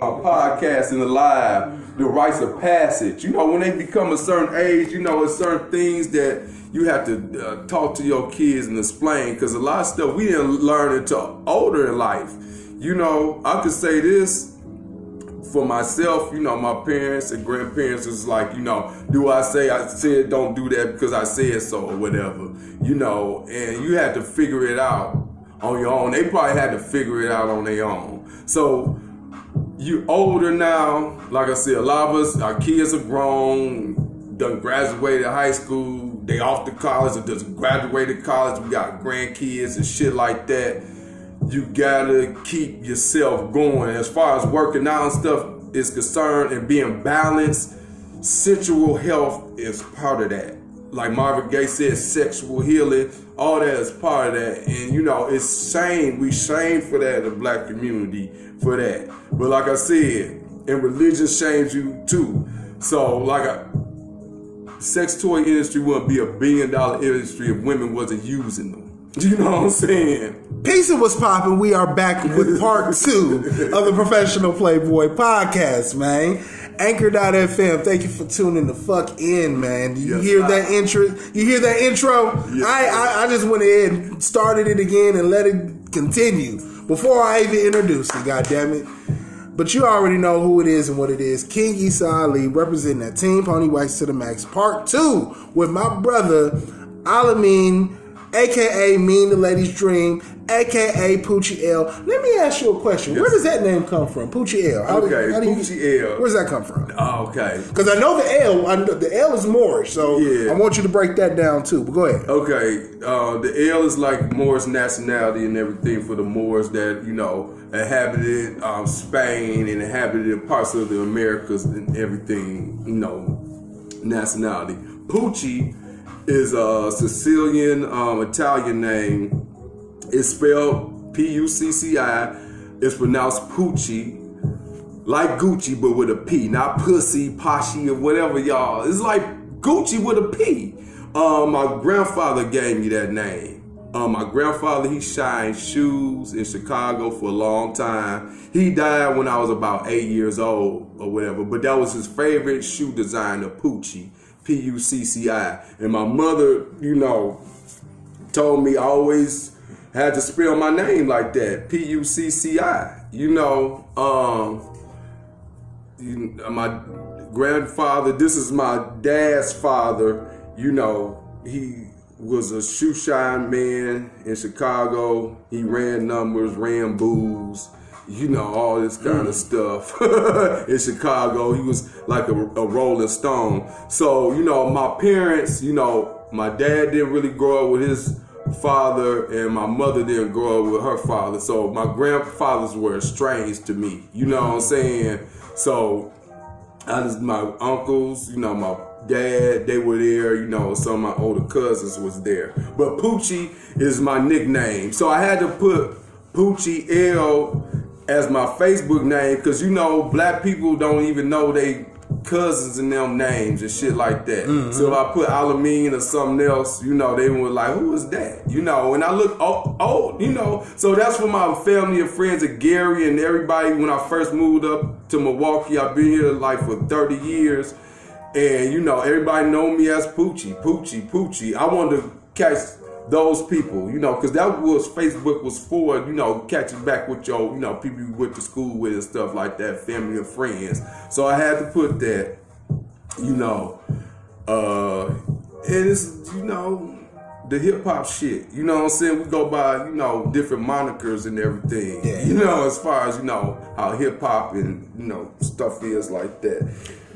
podcast and the live, the rites of passage. You know, when they become a certain age, you know, it's certain things that you have to uh, talk to your kids and explain because a lot of stuff we didn't learn until older in life. You know, I could say this for myself, you know, my parents and grandparents is like, you know, do I say I said don't do that because I said so or whatever, you know, and you had to figure it out on your own. They probably had to figure it out on their own. So you older now, like I said, a lot of us, our kids are grown, done graduated high school, they off to college or just graduated college, we got grandkids and shit like that. You gotta keep yourself going. As far as working out and stuff is concerned and being balanced, sexual health is part of that. Like Marvin Gaye said, sexual healing, all that is part of that. And you know, it's shame. We shame for that the black community for that. But like I said, and religion shames you too. So like a sex toy industry wouldn't be a billion dollar industry if women wasn't using them. You know what I'm saying? Peace and what's poppin'? We are back with part two of the Professional Playboy podcast, man. Anchor.fm. Thank you for tuning the fuck in, man. Do you Yes, hear sir. that intro? You hear that intro? Yes, I, I I just went ahead and started it again and let it continue before I even introduced it. God damn it! But you already know who it is and what it is. King Issa Ali representing that Team Pony Wax to the Max, part two with my brother Alamin, aka Mean the Lady's Dream, aka Pucci El. Let me ask you a question. Where does that name come from? Pucci El. How do- Okay, how do you- Pucci El. Where's that come from? Oh, okay. Because I know the El. I know the El is Moorish, so Yeah. I want you to break that down too. But go ahead. Okay, uh, the El is like Moorish nationality and everything for the Moors that you know inhabited um, Spain and inhabited parts of the Americas and everything. You know, nationality. Pucci is a Sicilian um, Italian name. It's spelled P U C C I. It's pronounced Pucci, like Gucci but with a P, not pussy, poshy, or whatever y'all. It's like Gucci with a P. Um, my grandfather gave me that name. Um, my grandfather he shined shoes in Chicago for a long time. He died when I was about eight years old or whatever. But that was his favorite shoe designer, Pucci, P U C C I. And my mother, you know, told me I always had to spell my name like that, P U C C I. You know, um, you, my grandfather. This is my dad's father. You know, he was a shoe shine man in Chicago. He ran numbers, ran booze. You know all this kind of stuff in Chicago. He was like a, a Rolling Stone. So you know, my parents. You know, my dad didn't really grow up with his father and my mother didn't grow up with her father. So my grandfathers were estranged to me. You know what I'm saying? So I just my uncles, you know, my dad, they were there, you know, some of my older cousins was there. But Pucci is my nickname. So I had to put Pucci El as my Facebook name because you know black people don't even know they cousins and them names and shit like that. Mm-hmm. So if I put Alameen or something else, you know, they were like, who is that? You know, and I look oh, oh, you know, so that's for my family and friends of Gary and everybody when I first moved up to Milwaukee. I've been here like for 30 years. And you know, everybody know me as Pucci, Pucci, Pucci. I wanted to catch those people, you know, because that was Facebook was for, you know, catching back with your, you know, people you went to school with and stuff like that, family and friends. So I had to put that, you know, uh, and it's, you know, the hip hop shit. You know what I'm saying? We go by, you know, different monikers and everything. Yeah. You know, as far as, you know, how hip hop and, you know, stuff is like that.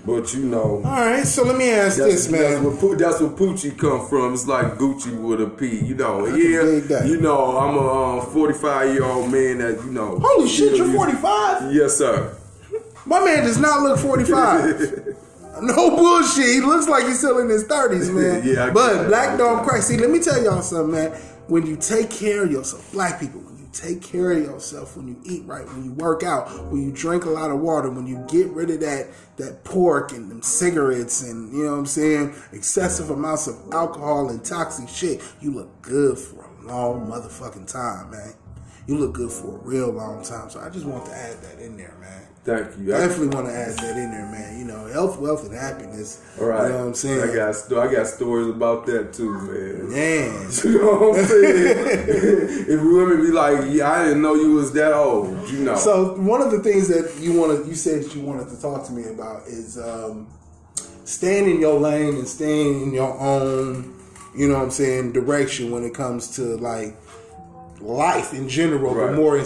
But, you know. All right, so let me ask That's, this, that's man. where that's where Pucci come from. It's like Gucci with a P. You know, can yeah. You know, I'm a um, 45 year old man that you know. Holy shit, still you're 45? Yes, sir. My man does not look 45. No bullshit. He looks like he's still in his 30s, man. Yeah, I but black don't crack. See, let me tell y'all something, man. When you take care of yourself, black people, you take care of yourself, when you eat right, when you work out, when you drink a lot of water, when you get rid of that that pork and them cigarettes and you know what I'm saying, excessive amounts of alcohol and toxic shit, you look good for a long motherfucking time, man. you look good for a real long time. So I just want to add that in there, man. Thank you. I- Definitely want to add that in there, man. You know, health, wealth, and happiness. All right. You know what I'm saying? I got I got stories about that too, man. Man. You know what I'm saying? if women be like, "Yeah, I didn't know you was that old," you know. So one of the things that you wanted, you said that you wanted to talk to me about is um, staying in your lane and staying in your own, you know what I'm saying, direction when it comes to like life in general, Right. but more,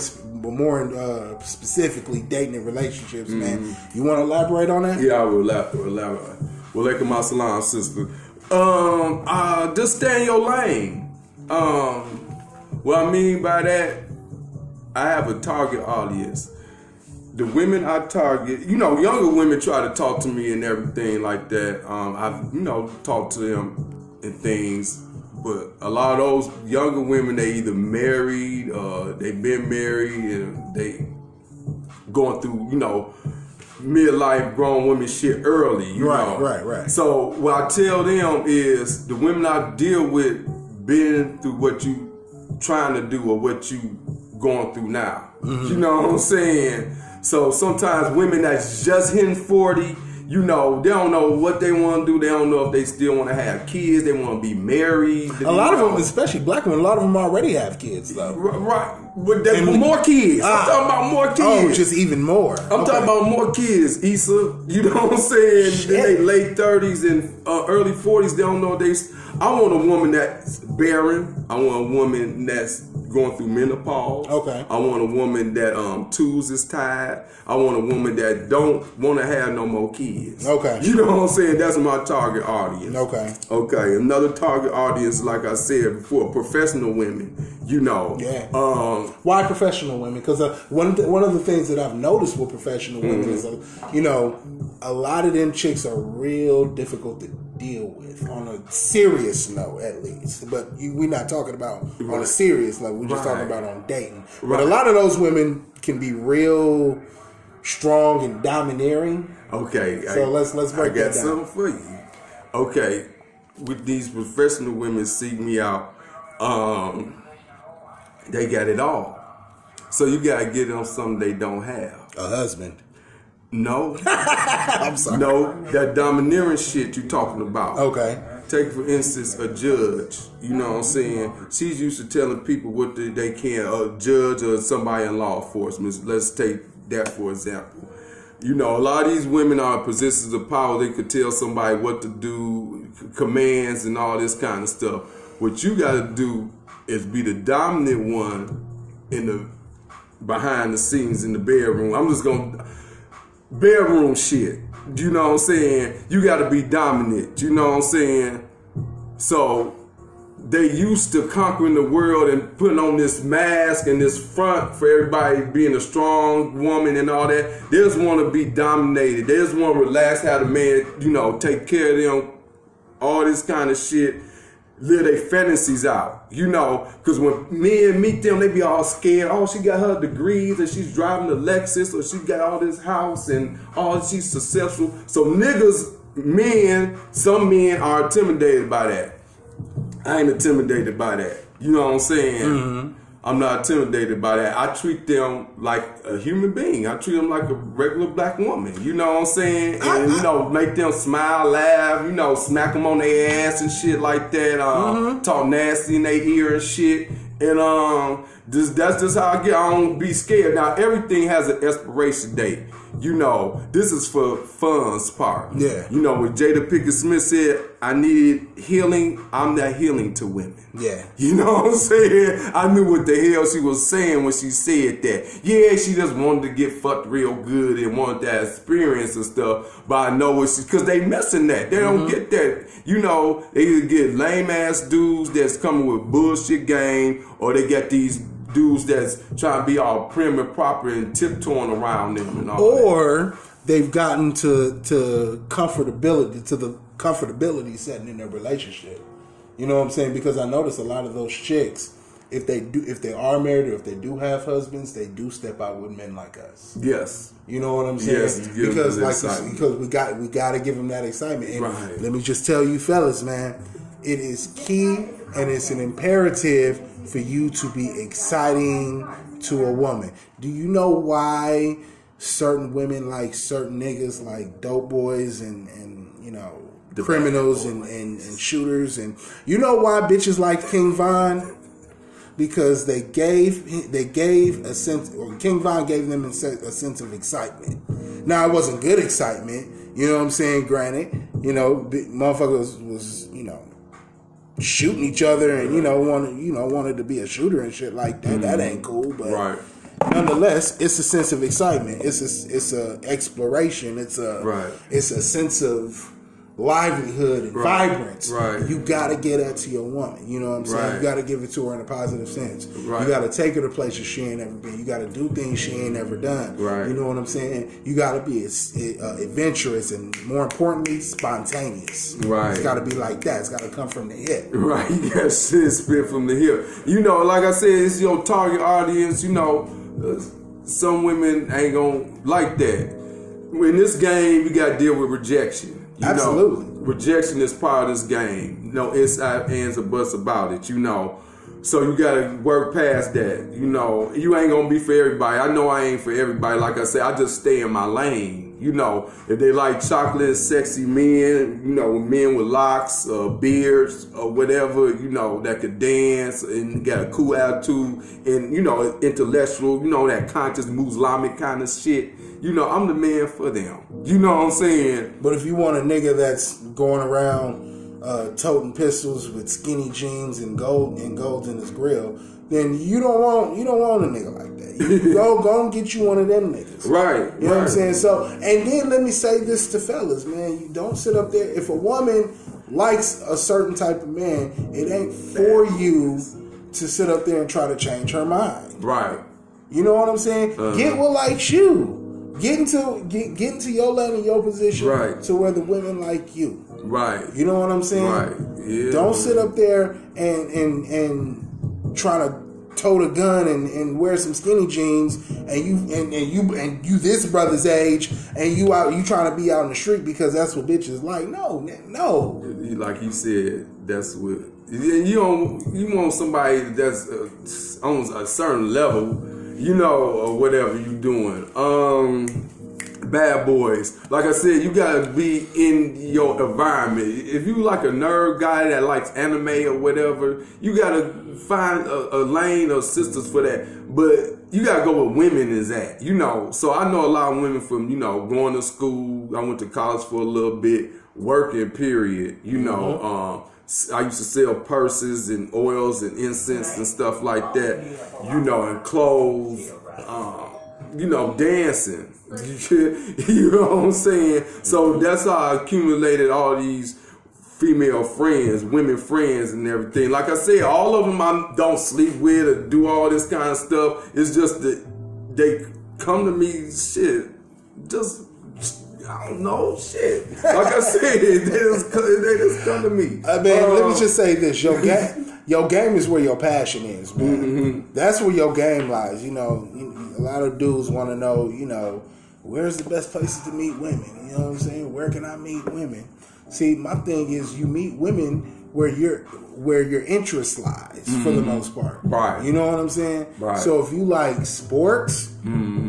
but more uh, specifically dating and relationships. Man, Mm-hmm. you want to elaborate on that? Yeah, I will. Elaborate. Walaikum assalam, sister. Um, uh, just stay in your lane. Um, what I mean by that, I have a target audience. The women I target, you know, younger women try to talk to me and everything like that. Um, I've, you know, talked to them and things, but a lot of those younger women, they either married, uh, they've been married, and they going through, you know, midlife grown women shit early. You Right, know? right, right. So what I tell them is the women I deal with been through what you trying to do or what you going through now. Mm-hmm. You know what I'm saying? So sometimes women that's just hitting 40, you know, they don't know what they want to do. They don't know if they still want to have kids. They want to be married. A lot of them, especially black women, a lot of them already have kids though. Right. But they, And- more kids. Ah. I'm talking about more kids. Oh, just even more. I'm talking about more kids, Issa. You know what I'm saying? Shit. In their late 30s and uh, early 40s, they don't know they. I want a woman that's barren. I want a woman that's going through menopause. Okay. I want a woman that um tools is tied. I want a woman that don't want to have no more kids. Okay. You know what I'm saying? That's my target audience. Okay. Okay. Another target audience, like I said before, professional women. You know. Yeah. Um. Why professional women? Because uh, one of the, one of the things that I've noticed with professional women Mm-hmm. is, uh, you know, a lot of them chicks are real difficult to deal with on a serious note, at least. But you, we're not talking about on a serious level. We're just Right. talking about on dating. But a lot of those women can be real strong and domineering. Okay. So let's- let's break I got that down. something for you. Okay, with these professional women seek me out, um, they got it all. So you gotta get them something they don't have. A husband. No, I'm sorry. no, that domineering shit you're talking about. Okay. Take for instance a judge. You know what I'm saying? She's used to telling people what they, they can. A judge or somebody in law enforcement. Let's take that for example. You know, a lot of these women are in positions of power. They could tell somebody what to do, commands and all this kind of stuff. What you got to do is be the dominant one in the behind the scenes in the bedroom. I'm just gonna bedroom shit. You know what I'm saying? You got to be dominant. You know what I'm saying? So they used to conquering the world and putting on this mask and this front for everybody being a strong woman and all that. They just want to be dominated. They just want to relax, have the man, you know, take care of them, all this kind of shit. Live their fantasies out, you know, because when men meet them, they be all scared. Oh, she got her degrees and she's driving a Lexus, or she got all this house and all she's successful. So niggas, men, some men are intimidated by that. I ain't intimidated by that. You know what I'm saying? Mm-hmm. I'm not intimidated by that. I treat them like a human being. I treat them like a regular black woman. You know what I'm saying? And you know, make them smile, laugh. You know, smack them on their ass and shit like that. Um, Talk nasty in their ear and shit. And um, this, that's just how I get. I don't be scared. Now everything has an expiration date. You know, this is for fun's part. Yeah. You know, when Jada Pinkett Smith said, I needed healing, I'm that healing to women. Yeah. You know what I'm saying? I knew what the hell she was saying when she said that. Yeah, she just wanted to get fucked real good and wanted that experience and stuff. But I know what she, cause they missing that. They don't mm-hmm. get that. You know, they either get lame ass dudes that's coming with bullshit game or they got these dudes that's trying to be all prim and proper and tiptoeing around them and all that. or they've gotten to to comfortability to the comfortability setting in their relationship. You know what I'm saying? Because I notice a lot of those chicks, if they do, if they are married or if they do have husbands, they do step out with men like us. Yes. You know what I'm saying? Yes, because like excitement. because we got we got to give them that excitement. And Right. let me just tell you, fellas, man, it is key and it's an imperative for you to be exciting to a woman. Do you know why certain women like certain niggas like dope boys and and you know criminals and, and, and shooters and you know why bitches like King Von? Because they gave they gave a sense or King Von gave them a sense, of excitement. Now it wasn't good excitement, you know what I'm saying? Granted, you know, motherfuckers was shooting each other and you know wanted you know wanted to be a shooter and shit like that. That mm-hmm. ain't cool, but Right. nonetheless, it's a sense of excitement. It's a it's a exploration. It's a Right. it's a sense of livelihood and Right. vibrance. Right. You gotta get that to your woman. You know what I'm saying? Right. You gotta give it to her in a positive sense. Right. You gotta take her to places she ain't ever been. You gotta do things she ain't ever done. Right. You know what I'm saying? You gotta be uh, adventurous and more importantly, spontaneous. Right. It's gotta be like that. It's gotta come from the hip. Right, yes, shit spit from the hip. You know, like I said, it's your target audience. You know, uh, some women ain't gonna like that. In this game, you got to deal with rejection. You Absolutely. know, rejection is part of this game. No ifs, ands, or buts about it. You know, so you got to work past that. You know, you ain't gonna be for everybody. I know I ain't for everybody. Like I said, I just stay in my lane. You know, if they like chocolate, sexy men, you know, men with locks, uh, beards, or whatever, you know, that could dance and got a cool attitude and, you know, intellectual, you know, that conscious Muslimic kind of shit. You know, I'm the man for them. You know what I'm saying? But if you want a nigga that's going around uh, toting pistols with skinny jeans and gold and gold in his grill, then you don't want you don't want a nigga like that. You go go and get you one of them niggas. Right. You know what I'm saying? So, and then let me say this to fellas, man. You don't sit up there. If a woman likes a certain type of man, it ain't for you to sit up there and try to change her mind. Right. You know what I'm saying? Uh-huh. Get what likes you. Get into get get into your and your position Right. to where the women like you. Right. You know what I'm saying? Right. Yeah. Don't sit up there and and and try to tote a gun and, and wear some skinny jeans and you and, and you and you this brother's age and you out you trying to be out in the street because that's what bitches like. No, no. like you said, that's what you don't. You want somebody that's uh, on a certain level, you know, or whatever you doing. Um, bad boys. Like I said, you gotta be in your environment. If you like a nerd guy that likes anime or whatever, you gotta find a, a lane of sisters for that. But you gotta go where women is at, you know. So I know a lot of women from, you know, going to school. I went to college for a little bit, working. Period. You know. Um, I used to sell purses and oils and incense and stuff like that, you know, and clothes, um, you know, dancing. you know what I'm saying? So that's how I accumulated all these female friends, women friends, and everything. Like I said, all of them I don't sleep with or do all this kind of stuff. It's just that they come to me, shit, just. I don't know, shit. Like I said, they just, they just come to me. I mean, let Uh, me just say this: your game, your game is where your passion is, man. Mm-hmm. That's where your game lies. You know, a lot of dudes want to know, you know, where's the best places to meet women? You know what I'm saying? Where can I meet women? See, my thing is, you meet women where your where your interest lies for the most part. Mm-hmm. Right. You know what I'm saying? Right. So if you like sports,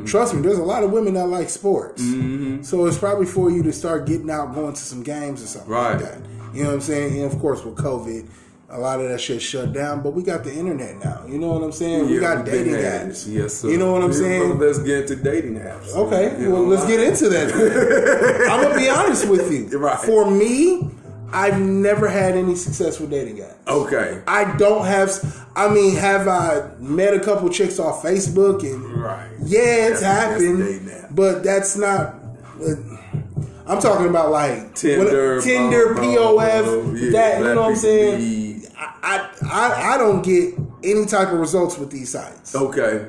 trust me, there's a lot of women that like sports. Mm-hmm. So it's probably for you to start getting out, going to some games or something Right. like that. You know what I'm saying? And of course, with COVID, a lot of that shit shut down. But we got the internet now. You know what I'm saying? we Yeah, got we've been dating apps. Yes, sir. You know what I'm Yeah, saying? brother, let's get into dating apps. Okay, You well, know, let's get into that. I'm gonna be honest with you. Right. For me, I've never had any success with dating apps. Okay. I don't have. I mean, have I met a couple chicks off Facebook and Right. yeah, it's That's- that's happened, app. but that's not. uh, I'm talking about like Tinder, what- Tinder, POF, yeah, that you know what I'm saying. I I I don't get any type of results with these sites. Okay.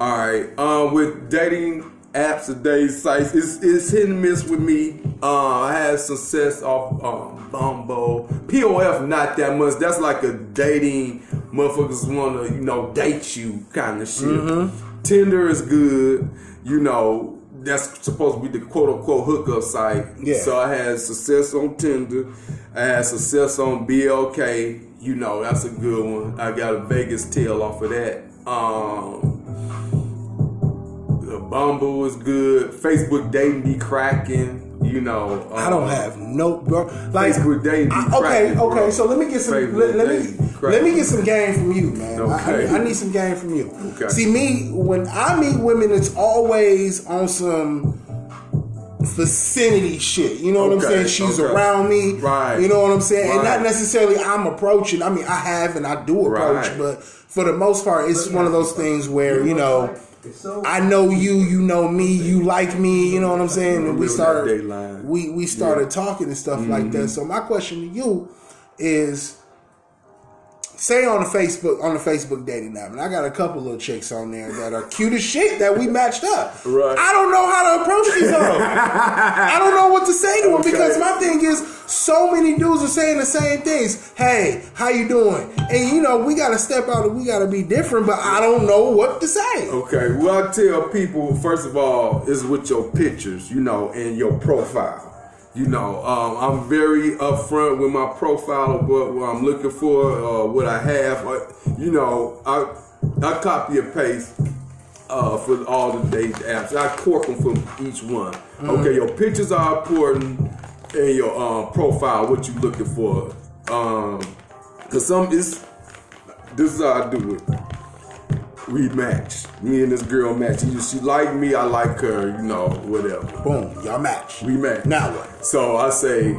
All right. Um, with dating apps dating sites, it's, it's hit and miss with me. Uh, I had success off um, Bumble. POF, not that much. That's like a dating motherfuckers want to, you know, date you kind of shit. Mm-hmm. Tinder is good. You know, that's supposed to be the quote unquote hookup site. Yeah. So I had success on Tinder. I had success on BLK. You know, that's a good one. I got a Vegas tail off of that. Um, Bumble is good. Facebook dating be cracking. You know, I don't um, have no bro. Like Facebook dating be I- okay, cracking, bro. okay. So let me get some. Facebook Let, let me cracking. let me get some game from you, man. I- Okay. I, I need some game from you. Okay. See me when I meet women, it's always on some vicinity shit. You know what I'm saying? She's okay. around me. Right. You know what I'm saying? And not necessarily I'm approaching. I mean, I have and I do approach, Right. but for the most part, it's one of those things where you know. I know you, you know me, you like me, you know what I'm saying? And we started we we started talking and stuff like Mm-hmm. that. So my question to you is say on the Facebook on the Facebook dating app, and I got a couple little chicks on there that are cute as shit that we matched up. Right. I don't know how to approach these hoes. I don't know what to say to them Okay. because my thing is so many dudes are saying the same things. Hey, how you doing? And you know, we gotta step out and we gotta be different, but I don't know what to say. Okay, well, I tell people first of all is with your pictures, you know, and your profile. You know, um, I'm very upfront with my profile of what, what I'm looking for, uh, what I have. Uh, you know, I I copy and paste uh, for all the date apps. I cork them from each one. Okay, your pictures are important, and your um, profile, what you're looking for. Um, Cause some is this is how I do it we match. Me and this girl match. She, she like me, I like her, you know, whatever. Boom, y'all match. We match. Now what? So I say,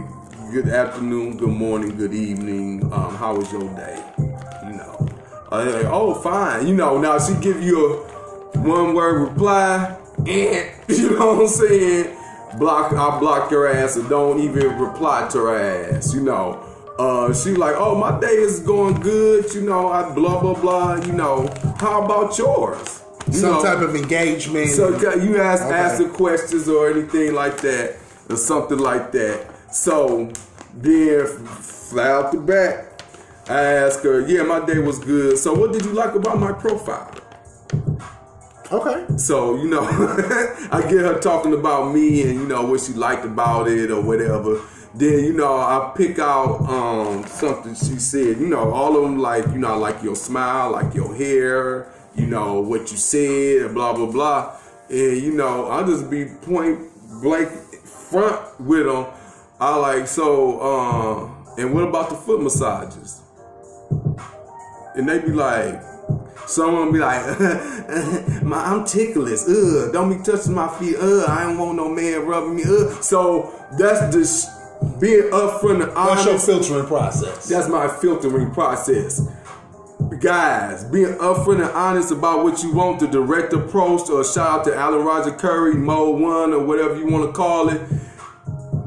good afternoon, good morning, good evening. Um, how was your day? You know. I like, oh, fine. You know, now she give you a one word reply, and you know what I'm saying? Block, I block your ass and don't even reply to her ass, you know. Uh, she like, oh, my day is going good, you know. I blah blah blah, you know. How about yours? You Some know? type of engagement. So you ask Okay. ask the questions or anything like that, or something like that. So then fly out the back, I ask her, yeah, my day was good. So what did you like about my profile? okay. So you know, I get her talking about me and you know what she liked about it or whatever. Then you know I pick out um, something she said. You know, all of them like you know I like your smile, like your hair. You know what you said, and blah blah blah. And you know I just be point blank front with them. I like so. Uh, and what about the foot massages? And they be like, Someone be like, my, I'm ticklish. Ugh, don't be touching my feet. Ugh, I don't want no man rubbing me. Ugh. So that's just being upfront and What's your honest. filtering process? That's my filtering process. Guys, being upfront and honest about what you want, the direct approach, or shout out to Alan Roger Currie, Mode One, or whatever you want to call it.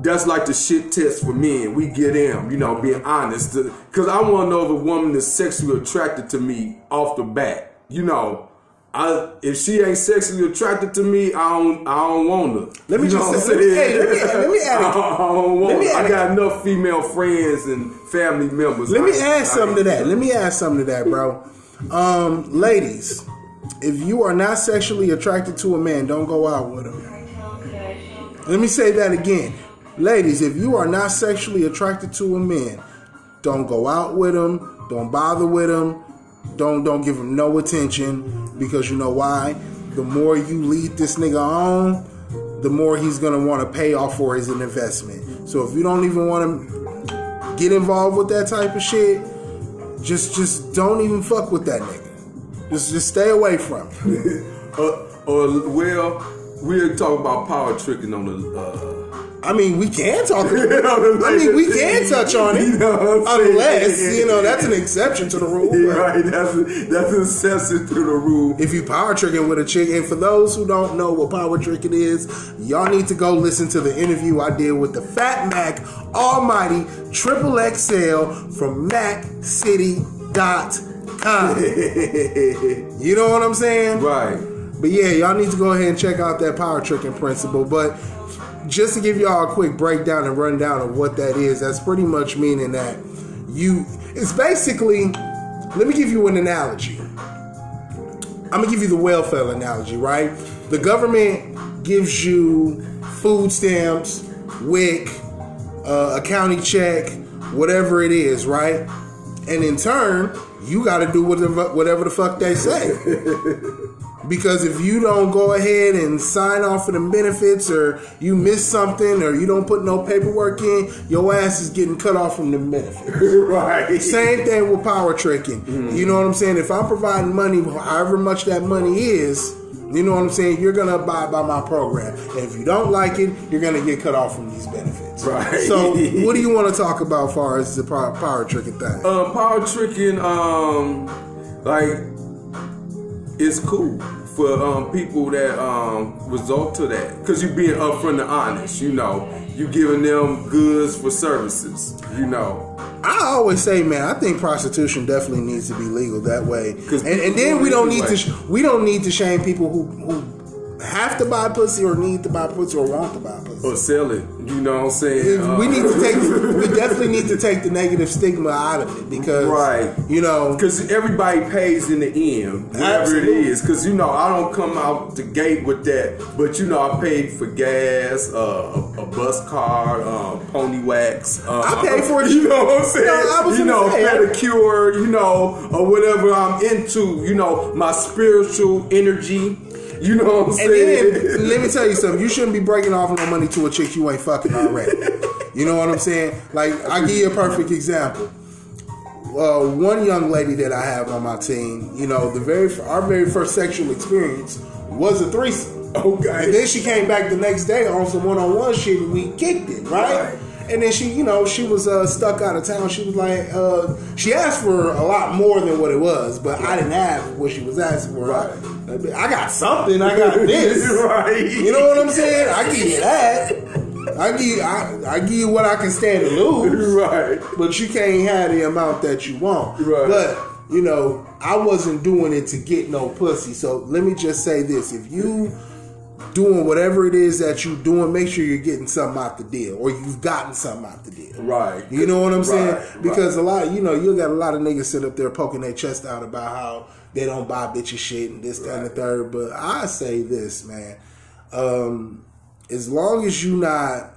That's like the shit test for men. We get in, you know, being honest. Because I want to know if a woman is sexually attracted to me off the bat. You know, I if she ain't sexually attracted to me, I don't, I don't want her. Let me You just say- hey, let me- let me add a- I don't want me her. I got enough female friends and family members. Let me I- add something to that. Let me add something to that, bro. Um, ladies, if you are not sexually attracted to a man, don't go out with him. Let me say that again. Ladies, if you are not sexually attracted to a man, don't go out with him. Don't bother with him. Don't don't give him no attention because you know why? The more you lead this nigga on, the more he's gonna want to pay off for his investment. So if you don't even want to get involved with that type of shit, just just don't even fuck with that nigga. Just just stay away from him. Uh, or well, we're talking about power tricking on the. Uh, I mean, we can talk. know, I mean, we can touch on it, You know what I'm saying? unless you know that's an exception to the rule. yeah, right. That's that's an exception to the rule. If you power tricking with a chick, and for those who don't know what power tricking is, y'all need to go listen to the interview I did with the Fat Mac Almighty Triple XL from MacCity.com. you know what I'm saying? Right. But yeah, y'all need to go ahead and check out that power tricking principle. But just to give y'all a quick breakdown and rundown of what that is, that's pretty much meaning that you it's basically let me give you an analogy. I'm gonna give you the welfare analogy, right? The government gives you food stamps, WIC, uh, a county check, whatever it is, right? And in turn, you got to do whatever, whatever the fuck they say. Because if you don't go ahead and sign off for the benefits, or you miss something, or you don't put no paperwork in, your ass is getting cut off from the benefits. right. Same thing with power tricking. Mm-hmm. You know what I'm saying? If I'm providing money, however much that money is, you know what I'm saying? You're gonna abide by my program, and if you don't like it, you're gonna get cut off from these benefits. Right. So, what do you want to talk about, as far as the power, power tricking thing? Um, power tricking, um, like, it's cool for um, people that um, result to that. Because you're being upfront and honest, you know. You giving them goods for services, you know. I always say, man, I think prostitution definitely needs to be legal that way. And, and then we don't need to sh- we don't need to shame people who who have to buy pussy or need to buy pussy or want to buy pussy. Or sell it, you know what I'm saying? we Uh, need to take we definitely need to take the negative stigma out of it because Right. you know Because everybody pays in the end, whatever Absolutely. it is. Because you know, I don't come out the gate with that, but you know, I paid for gas, uh, a, a bus card, um, pony wax. Uh, I paid for it. You know what I'm saying? No, I was you know, say, pedicure. You know, or whatever I'm into. You know, my spiritual energy. You know what I'm And saying? then let me tell you something. You shouldn't be breaking off no money to a chick you ain't fucking already. You know what I'm saying? Like I give you a perfect example. Uh, one young lady that I have on my team, you know, the very our very first sexual experience was a threesome. Okay. And then she came back the next day on some one on one shit and we kicked it, right? Right. And then she, you know, she was uh, stuck out of town. She was like, uh, she asked for a lot more than what it was, but I didn't have what she was asking for. I, I got something. I got this. right. You know what I'm saying? I give you that. I give I, I give you what I can stand to lose. Right. But you can't have the amount that you want. Right. But you know, I wasn't doing it to get no pussy. So let me just say this: if you doing whatever it is that you doing, make sure you're getting something out the deal, or you've gotten something out the deal. Right. You know what I'm saying? Right, Because a lot, you know, you got a lot of niggas sit up there poking their chest out about how they don't buy bitches shit and this, that, and the third. But I say this, man. Um, as long as you're not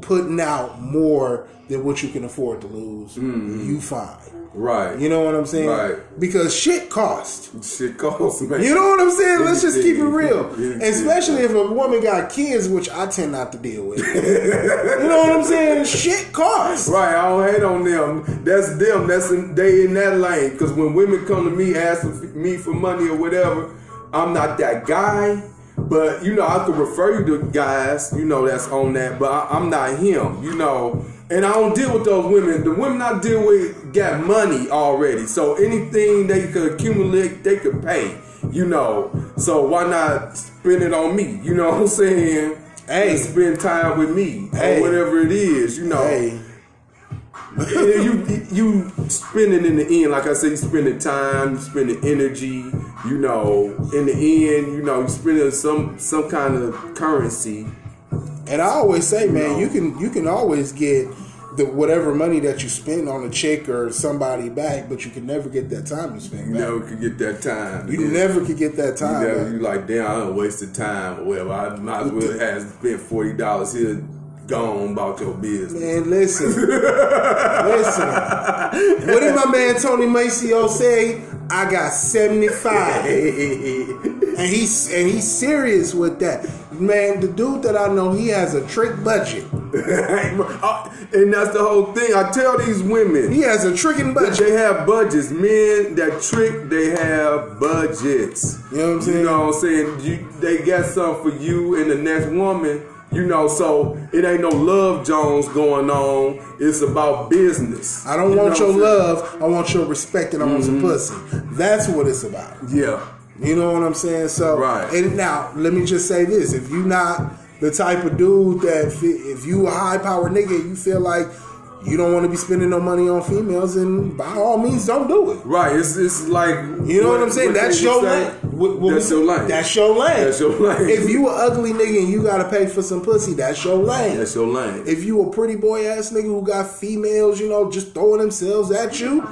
putting out more than what you can afford to lose, mm-hmm. you fine. Right. You know what I'm saying? Right. Because shit costs. Shit costs, man. You know what I'm saying? Let's just keep it real. Especially if a woman got kids, which I tend not to deal with. you know what I'm saying? Shit costs. Right, I don't hate on them. That's them. That's in, they in that lane. Because when women come to me asking me for money or whatever, I'm not that guy. But you know, I could refer you to guys. You know, that's on that. But I, I'm not him. You know, and I don't deal with those women. The women I deal with got money already. So anything they could accumulate, they could pay. You know, so why not spend it on me? You know what I'm saying? Hey. And spend time with me Hey. or whatever it is. You know Hey, you you spending in the end, like I said, you spending time, you spending energy. You know, in the end, you know, you spending some some kind of currency. And I always say, man, you can you can always get the whatever money that you spend on a chick or somebody back, but you can never get that time you spend You never could get that time. You never could get that You, time. never, back. you like, damn, I done wasted time or whatever. I might as well have spent forty dollars here, gone about your business. Man, listen, listen. What did my man Tony Maceo say? I got seventy five. and he's and he's serious with that. Man, the dude that I know, he has a trick budget. Uh, and that's the whole thing. I tell these women. He has a tricking But budget. they have budgets. Men that trick, they have budgets. You know what I'm saying? You know what I'm saying? You, they got something for you and the next woman. You know, so it ain't no love Jones going on. It's about business. I don't You want your love. I want your respect and I want some mm-hmm. pussy. That's what it's about. Yeah. You know what I'm saying? So, Right. And now, let me just say this: if you not the type of dude that, if you a high power nigga, you feel like you don't want to be spending no money on females, and by all means, don't do it. Right. It's it's like You know what, I'm saying? That's your say? lane. What- what That's we- your lane. That's your lane. That's your lane. If you an ugly nigga and you gotta pay for some pussy, that's your lane. That's your lane. if you a pretty boy ass nigga who got females, you know, just throwing themselves at you,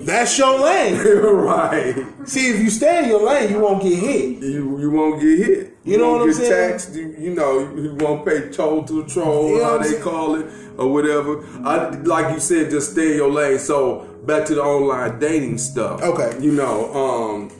that's your lane. right. See, if you stay in your lane, you won't get hit. You you won't get hit. You know won't what I'm get saying? Taxed. You, you know you won't pay toll to the troll, You know how they saying? call it, or whatever. I like you said, just stay in your lane. So back to the online dating stuff. Okay. You know, um,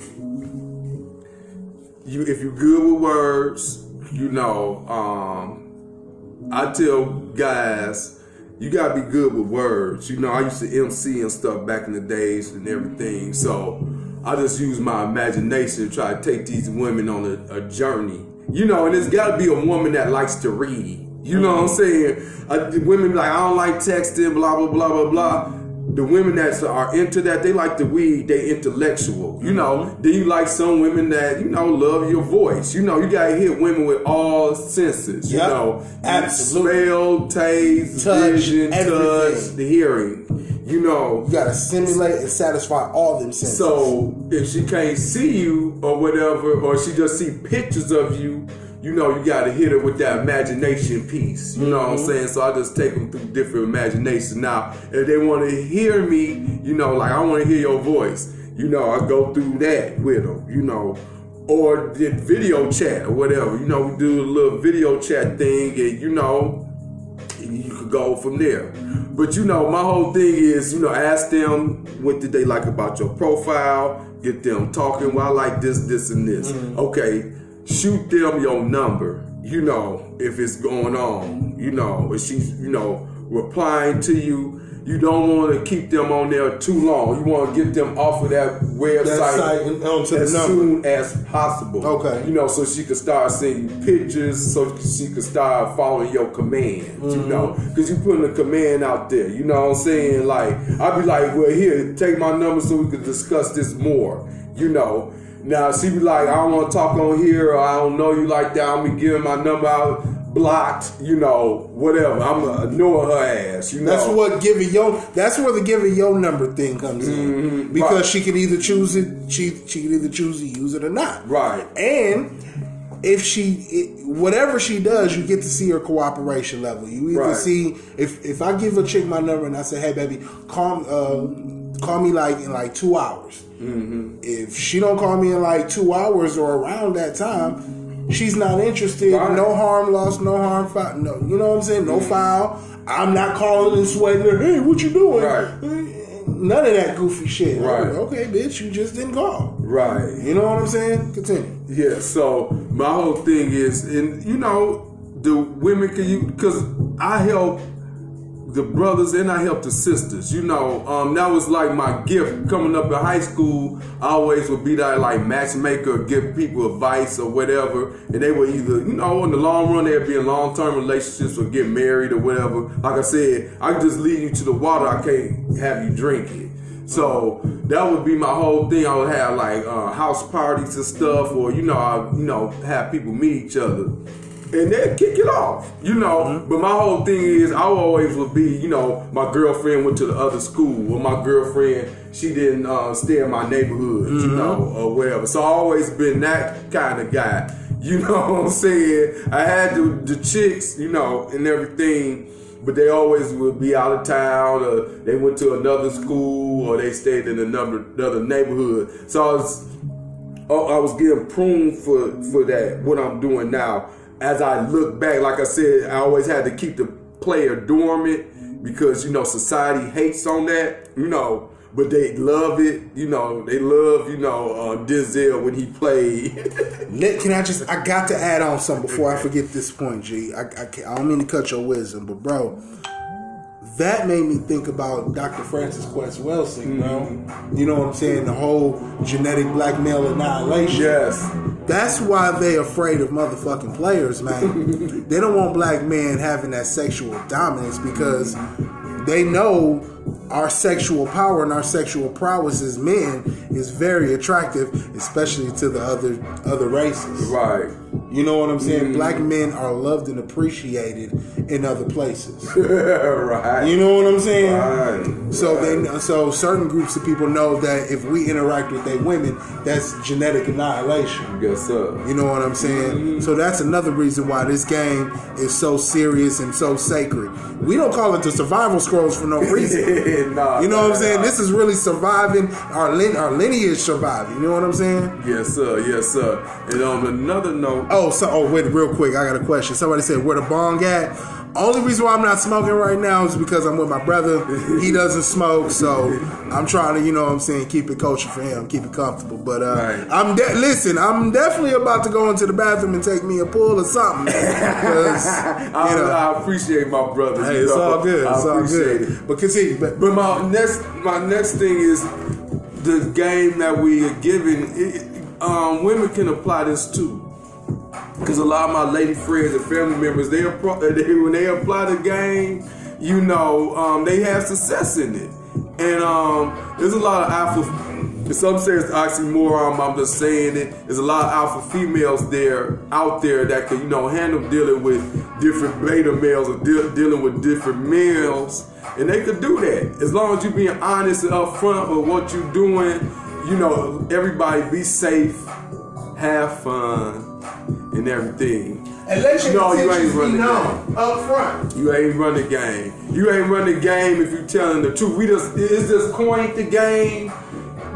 you if you're good with words, you know, um, I tell guys, you gotta be good with words. You know, I used to MC and stuff back in the days and everything, so I just use my imagination to try to take these women on a, a journey. You know, and it's gotta be a woman that likes to read. You know what I'm saying? Uh, women be like, I don't like texting, blah blah blah blah blah the women that are into that, they like the weed, they intellectual. You know, Mm-hmm. then you like some women that, you know, love your voice. You know, you gotta hit women with all senses. You know, Absolutely. smell, taste, Touch, vision, touch, the hearing. You know. You gotta stimulate and satisfy all them senses. So if she can't see you or whatever, or she just see pictures of you, you know, you got to hit it with that imagination piece. You know what I'm mm-hmm. saying? So I just take them through different imaginations. Now, if they want to hear me, you know, like I want to hear your voice, you know, I go through that with them, you know. Or did video chat or whatever. You know, we do a little video chat thing, and you know, you could go from there. But you know, my whole thing is, you know, ask them what did they like about your profile, get them talking. Well, I like this, this, and this. Mm-hmm. Okay, shoot them your number. You know, if it's going on. You know, if she's, you know, replying to you. You don't want to keep them on there too long. You want to get them off of that website site onto as soon as possible. Okay. You know, so she could start seeing pictures, so she could start following your commands, you Mm-hmm. know, because you're putting a command out there, you know what I'm saying? Like, I'd be like, well, here, take my number so we could discuss this more, you know. Now, she be like, I don't want to talk on here, or I don't know you like that, I'm to give my number out, blocked, you know, whatever. I'm to ignore her ass, you know. That's what giving your. That's where the giving your number thing comes in because right. she can either choose it. She she can either choose to use it or not. Right. And if she it, whatever she does, you get to see her cooperation level. You either Right. see if if I give a chick my number and I say, hey baby, call uh, call me like in like two hours. Mm-hmm. If she don't call me in like two hours or around that time, she's not interested. Right. No harm lost, no harm found. No, you know what I'm saying? No foul. I'm not calling and sweating. Hey, what you doing? Right. None of that goofy shit. Right. Okay, bitch, you just didn't call. Right. You know what I'm saying? Continue. Yeah, so my whole thing is, and you know, the women can you because I help the brothers and I help the sisters. You know, um, that was like my gift coming up in high school. I always would be that like matchmaker, give people advice or whatever, and they would either, you know, in the long run they'd be in long term relationships or get married or whatever. Like I said, I just lead you to the water. I can't have you drink it. So that would be my whole thing. I would have like uh, house parties and stuff, or you know, I, you know, have people meet each other, and then kick it off, you know. But my whole thing is, I always would be, you know, my girlfriend went to the other school, or my girlfriend she didn't uh, stay in my neighborhood, you know, or whatever. So I always been that kind of guy. You know what I'm saying? I had the, the chicks, you know, and everything but they always would be out of town or they went to another school or they stayed in another another neighborhood. So I was oh, I was getting pruned for for that what I'm doing now. As I look back, like I said, I always had to keep the player dormant because you know society hates on that, you know. But they love it, you know. They love, you know, uh, Denzel when he played. Can I just? I got to add on something before I forget this point, G. I, I, can't- I don't mean to cut your wisdom, but bro, that made me think about Dr. Frances Cress Welsing, bro. Mm-hmm. You know what I'm saying? The whole genetic blackmail annihilation. yes, That's why they afraid of motherfucking players, man. they don't want black men having that sexual dominance because they know our sexual power and our sexual prowess as men is very attractive, especially to the other other races. right, You know what I'm saying? Mm. Black men are loved and appreciated in other places. right, You know what I'm saying? right. So they so certain groups of people know that if we interact with their women, that's genetic annihilation. Yes, sir. You know what I'm saying? Mm-hmm. So that's another reason why this game is so serious and so sacred. We don't call it the survival scrolls for no reason. nah, You know what I'm saying? nah. This is really surviving our lin- our lineage surviving. You know what I'm saying? Yes, sir. Yes, sir. And on another note, Oh, so oh wait, real quick, I got a question. Somebody said where the bong at? Only reason why I'm not smoking right now is because I'm with my brother. He doesn't smoke, so I'm trying to, you know what I'm saying, keep it kosher for him, keep it comfortable. But uh, Right. I'm de- listen, I'm definitely about to go into the bathroom and take me a pull or something. I, I appreciate my brother. hey, it's know. all good. I It's all good. it. But continue. But, But my next my next thing is the game that we are giving. It, um, women can apply this too. Because a lot of my lady friends and family members, they, they when they apply the game, you know, um, they have success in it. And um, there's a lot of alpha. Some sense, oxymoron. I'm just saying it. There's a lot of alpha females there out there that can, you know, handle dealing with different beta males or deal dealing with different males, and they could do that as long as you're being honest and upfront with what you're doing. You know, everybody be safe, have fun, and everything. and let your No, you ain't running known up front. You ain't run the game. You ain't run the game if you telling the truth. We just is just coined the game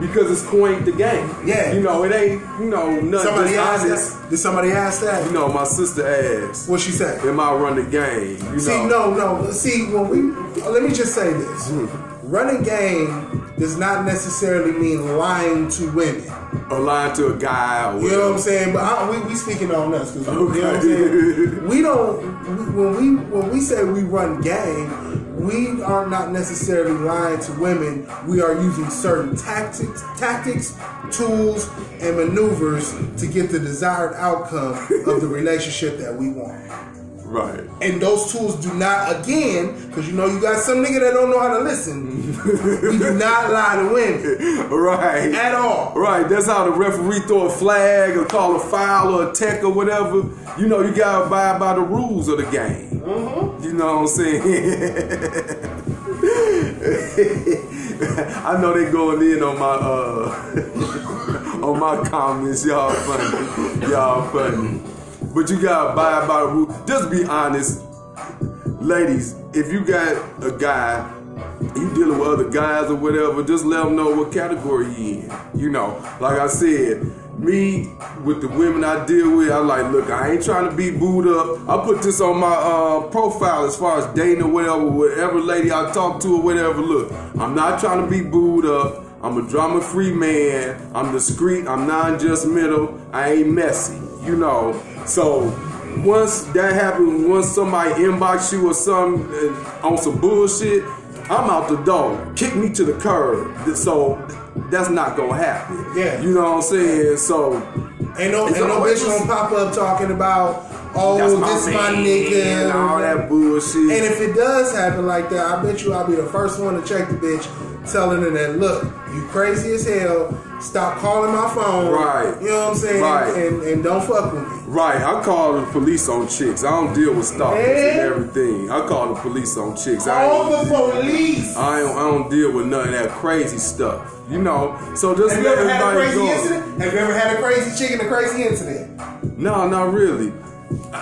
because it's coined the game. Yeah. You know, it ain't, you know, nothing Somebody asked that. Did somebody ask that? You know, my sister asked, What she said? Am I run the game? You See, know. no, no. See, when we let me just say this: Hmm. running game does not necessarily mean lying to women. Or lying to a guy or You know what I'm saying? But I, we we speaking on us because you know what I'm saying. We don't we, when we when we say we run game, we are not necessarily lying to women. We are using certain tactics, tactics, tools, and maneuvers to get the desired outcome of the relationship that we want. Right. And those tools do not, again, because you know you got some nigga that don't know how to listen. we do not lie to women Right. at all. Right, that's how the referee throw a flag or call a foul or a tech or whatever. You know, you gotta abide by the rules of the game. You know what I'm saying? I know they going in on my uh on my comments. Y'all funny. Y'all funny. But you gotta abide by the rules. Just be honest. Ladies, if you got a guy you dealing with other guys or whatever, just let them know what category you in. You know, like I said, me with the women I deal with, I'm like, look, I ain't trying to be booed up. I put this on my uh, profile as far as dating or whatever, whatever lady I talk to or whatever. Look, I'm not trying to be booed up. I'm a drama free man. I'm discreet. I'm non-judgmental. I ain't messy. You know, so once that happens, once somebody inbox you or some uh, on some bullshit, I'm out the door. Kick me to the curb. So that's not gonna happen. Yeah. You know what I'm saying? So Ain't no, ain't no bitch gonna pop up talking about, oh, that's my this my nigga. and all that bullshit. And if it does happen like that, I bet you I'll be the first one to check the bitch, telling her that, look, you crazy as hell. Stop calling my phone. Right. You know what I'm saying? Right. And, and don't fuck with me. Right, I call the police on chicks. I don't deal with stalkers and everything. I call the police on chicks. I Call ain't, the police. I don't, I don't deal with none of that crazy stuff. You know, so just Have you let ever had a everybody crazy go. Have you ever had a crazy chick and a crazy incident? No, not really,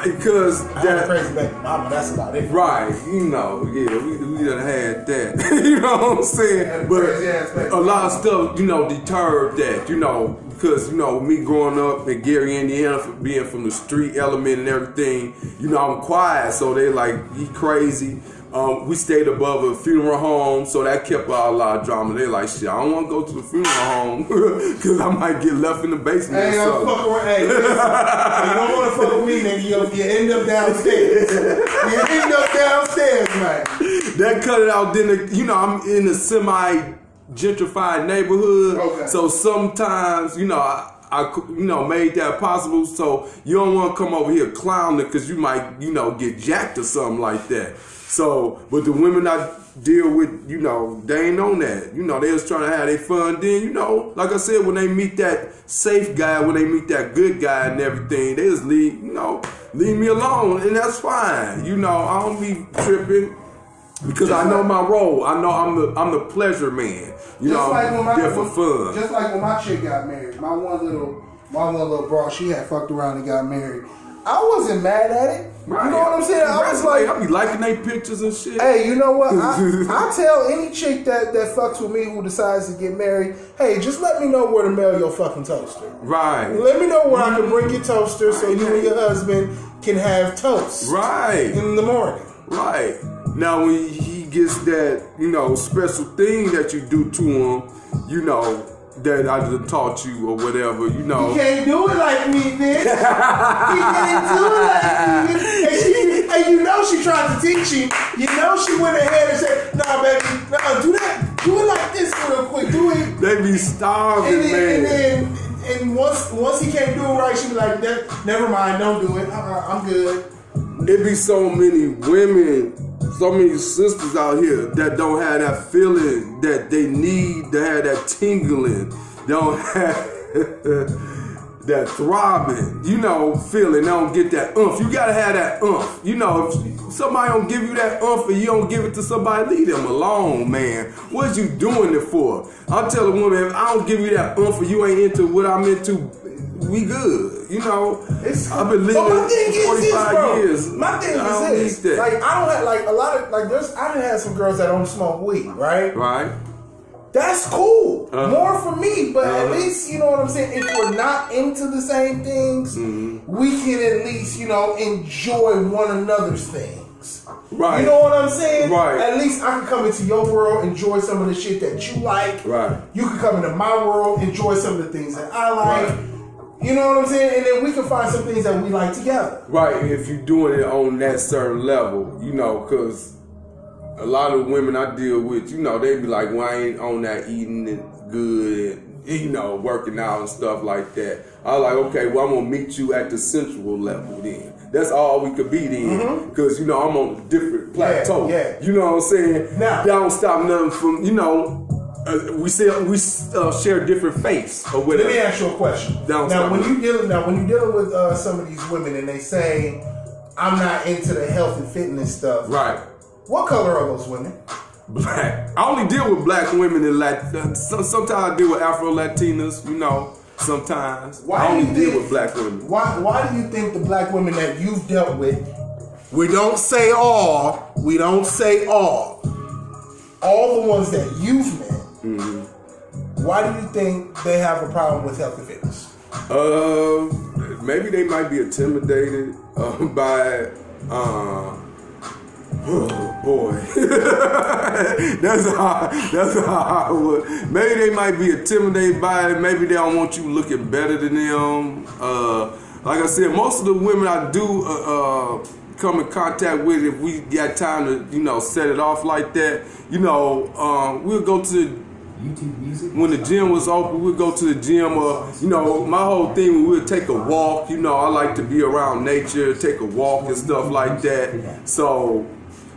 because that crazy baby mama. That's about it. right, you know, yeah, we we done had that. you know what I'm saying? But crazy ass baby. a lot of stuff, you know, deterred that. You know, because you know me growing up in Gary, Indiana, for being from the street element and everything. You know, I'm quiet, so they like he crazy. Um, we stayed above a funeral home, so that kept out a lot of drama. They like, shit, I don't want to go to the funeral home because I might get left in the basement. Hey, I'm fucking with, hey, listen, you don't want to fuck with me, nigga. You, you end up downstairs. you end up downstairs, man. that cut it out. Then you know I'm in a semi gentrified neighborhood, Okay. so sometimes you know I, I you know made that possible. So you don't want to come over here clowning because you might you know get jacked or something like that. So, but the women I deal with, you know, they ain't on that. You know, they was trying to have their fun. Then, you know, like I said, when they meet that safe guy, when they meet that good guy and everything, they just leave, you know, leave me alone, and that's fine. You know, I don't be tripping. Because I know my role. I know I'm the I'm the pleasure man. You know, I'm there for fun. Just like when my chick got married, my one little, my one little bro, she had fucked around and got married. I wasn't mad at it. You know what I'm saying? I was like, I be liking their pictures and shit. Hey, you know what? I, I tell any chick that, that fucks with me who decides to get married, hey, just let me know where to mail your fucking toaster. Right. Let me know where I can mm. bring your toaster so you and your husband can have toast Right. in the morning. Right. Now when he gets that, you know, special thing that you do to him, you know, that I just taught you or whatever, you know. You can't do it like me, bitch. he can't do it like me. And, she, and you know she tried to teach you. You know she went ahead and said, "Nah, baby, nah, do that. Do it like this real quick. Do it." They be starving, And then, man. and then, and once once he can't do it right, she be like, "That- "Never mind, don't do it. Uh-uh, I'm good." It be so many women, so many sisters out here that don't have that feeling that they need to have that tingling, don't have that throbbing, you know, feeling. They don't get that umph. You gotta have that umph. You know, if somebody don't give you that umph and you don't give it to somebody, leave them alone, man. What you doing it for? I'll tell a woman, if I don't give you that umph and you ain't into what I'm into, we good. You know, It's, I've been living but my thing is 45 this, bro. years. My thing I is this. Like I don't have like a lot of like there's I done had some girls that don't smoke weed, right? right? That's cool. Uh-huh. More for me, but at Uh-huh. least you know what I'm saying. If we're not into the same things, Mm-hmm. we can at least you know enjoy one another's things. Right. You know what I'm saying? Right. At least I can come into your world, enjoy some of the shit that you like. Right. You can come into my world, enjoy some of the things that I like. Right. You know what I'm saying? And then we can find some things that we like together. Right, if you're doing it on that certain level, you know, because a lot of women I deal with, you know, they be like, well, I ain't on that eating it good, you know, working out and stuff like that. I was like, okay, well, I'm gonna meet you at the sensual level then. That's all we could be then, because you know I'm on a different plateau. Mm-hmm. yeah. You know what I'm saying? Now- that don't stop nothing from, you know, uh, we say we uh, share different faiths or Let me ask you a question. Down now, when you dealing now when you dealing with uh, some of these women and they say, "I'm not into the health and fitness stuff," Right. What color are those women? Black. I only deal with black women and Lat. Sometimes I deal with Afro Latinas. You know, sometimes Why I do only you deal with black women. Why Why do you think the black women that you've dealt with? We don't say all. We don't say all. All the ones that you've met. Mm-hmm. Why do you think they have a problem with health and fitness? Uh, maybe they might be intimidated uh, by. Uh, oh boy, that's how that's how I would. Maybe they might be intimidated by it. Maybe they don't want you looking better than them. Uh, like I said, most of the women I do uh, uh, come in contact with, if we got time to, you know, set it off like that, you know, um, we'll go to Music. when the gym was open, we'd go to the gym. Or you know, my whole thing, we would take a walk. You know, I like to be around nature, take a walk and stuff like that. So,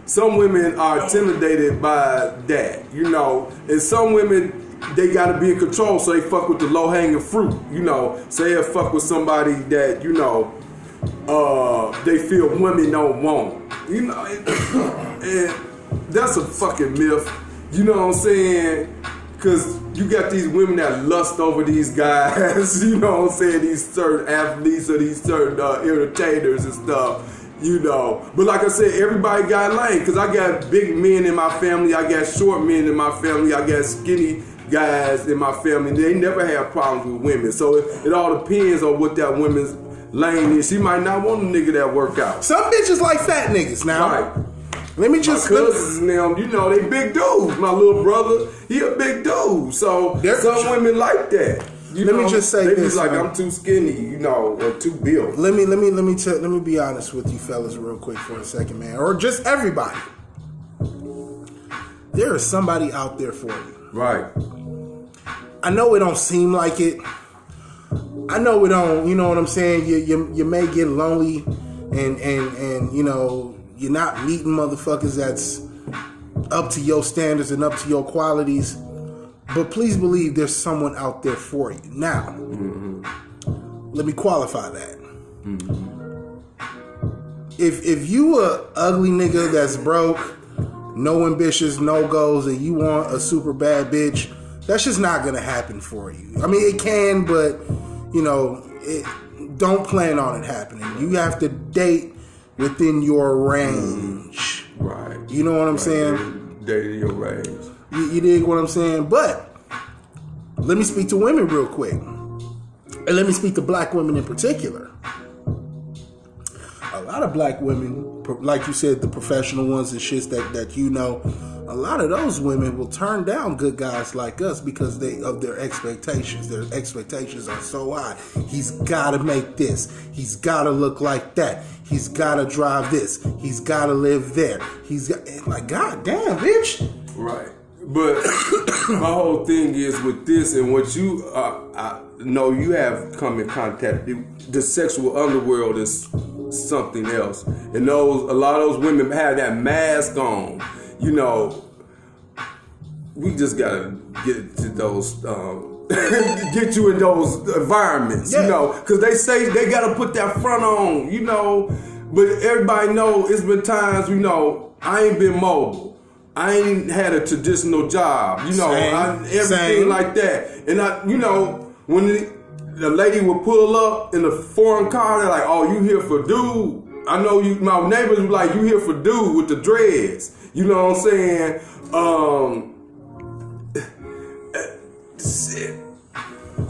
some women are intimidated by that. You know, and some women they got to be in control, so they fuck with the low hanging fruit. You know, say they fuck with somebody that you know uh, they feel women don't want. You know, and that's a fucking myth. You know what I'm saying? Cause you got these women that lust over these guys. You know what I'm saying? These certain athletes or these certain uh, entertainers and stuff. You know, but like I said, everybody got lane. Cause I got big men in my family. I got short men in my family. I got skinny guys in my family. They never have problems with women. So it, it all depends on what that woman's lane is. She might not want a nigga that work out. Some bitches like fat niggas. Now, Right. Let me My just me- cousins now, you know, they big dudes. My little brother, he a big dude. So some women like that. You Let me just say they this, like man. I'm too skinny, you know, or too built. let me let me let me tell, let me be honest with you fellas real quick for a second, man, or just everybody. There is somebody out there for you. Right. I know it don't seem like it. I know it don't. You know what I'm saying? You you, you may get lonely, and and and you know you're not meeting motherfuckers that's up to your standards and up to your qualities. But please believe there's someone out there for you. Now, let me qualify that. If if you a ugly nigga that's broke, no ambitions, no goals, and you want a super bad bitch, that's just not gonna happen for you. I mean, it can, but you know, it, don't plan on it happening. You have to date within your range. Right. You know what I'm saying? Dating your range. You, you dig what I'm saying? But let me speak to women real quick. And let me speak to black women in particular. A lot of black women, like you said, the professional ones and shits that that you know, a lot of those women will turn down good guys like us because they of their expectations. Their expectations are so high. He's got to make this. He's got to look like that. He's got to drive this. He's got to live there. He's got like, god damn, bitch. Right. But my whole thing is with this and what you uh, know you have come in contact. The, the sexual underworld is something else, and those a lot of those women have that mask on. You know, we just gotta get to those. Um, get you in those environments, Yeah. you know, because they say they gotta put that front on, you know. But everybody know it's been times, you know, I ain't been mobile. I ain't had a traditional job, you know, Same. I, everything Same. like that. And I, you know, when the, the lady would pull up in a foreign car, they're like, "Oh, you here for dude?" I know you. My neighbors were like, "You here for dude with the dreads?" You know what I'm saying? Um.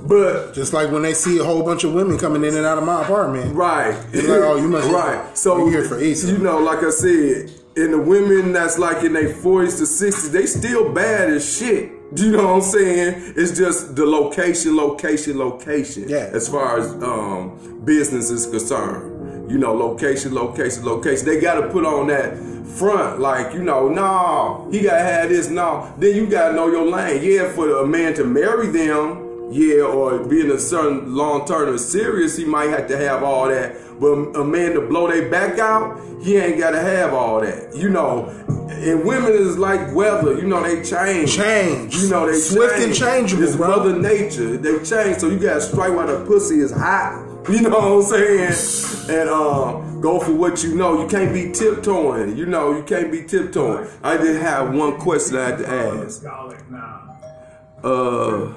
But Just like when they see a whole bunch of women coming in and out of my apartment. Right. It's like, oh, you must- right. So here for Issa. You know, like I said, in the women that's like in their forties to sixties, they still bad as shit. Do you know what I'm saying? It's just the location, location, location. Yeah. As far as um, business is concerned, you know, location, location, location. They got to put on that front, like you know, no, he got to have this. No, then you got to know your lane. Yeah, for a man to marry them. Yeah, or being a certain long term or serious, he might have to have all that. But a man to blow their back out, he ain't got to have all that. You know, and women is like weather. You know, they change. Change. You know, they Swift and change. changeable, It's bro. Mother Nature. They change. So you got to strike while the pussy is hot. You know what I'm saying? And uh, go for what you know. You can't be tiptoeing. You know, you can't be tiptoeing. I did have one question I had to ask. Uh,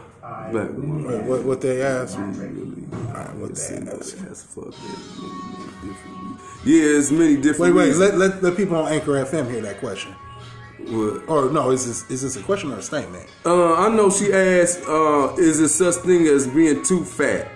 black woman. Wait, what, what they asked? Really, Alright, what they asked? fuck that. Many, many different. Yeah, it's many different. Wait, wait. reasons. Let, let the people on Anchor FM hear that question. What? Or no, is this is this a question or a statement? Uh, I know she asked, uh, is there such thing as being too fat?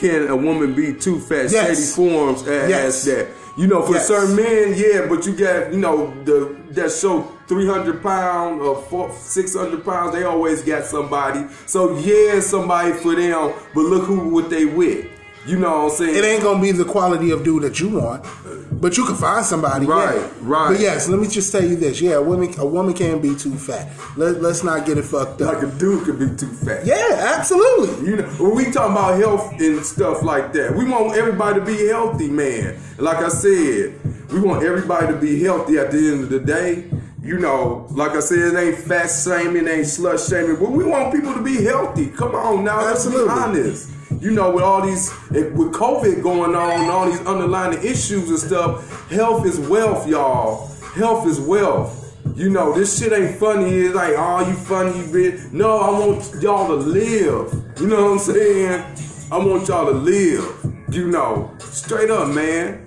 Can a woman be too fat? Yes. Shady Forms as, Yes. that. You know, for Yes. certain men, yeah, but you got, you know, the that show 300 pounds or four, 600 pounds, they always got somebody. So, yeah, somebody for them, but look who what they with. You know what I'm saying? It ain't gonna be the quality of dude that you want, but you can find somebody. Right, yeah. right. But yes, let me just tell you this: yeah, a woman, a woman can be too fat. Let, let's not get it fucked up. like a dude could be too fat. yeah, absolutely. You know, when we talk about health and stuff like that, we want everybody to be healthy, man. Like I said, we want everybody to be healthy at the end of the day. You know, like I said, it ain't fat shaming, it ain't slut shaming, but we want people to be healthy. Come on now, let's be Absolutely. honest. You know, with all these, eh, with COVID going on, all these underlying issues and stuff, health is wealth, y'all. Health is wealth. You know, this shit ain't funny. It's like, oh, you funny, you bitch. No, I want y'all to live. You know what I'm saying? I want y'all to live. You know, straight up, man.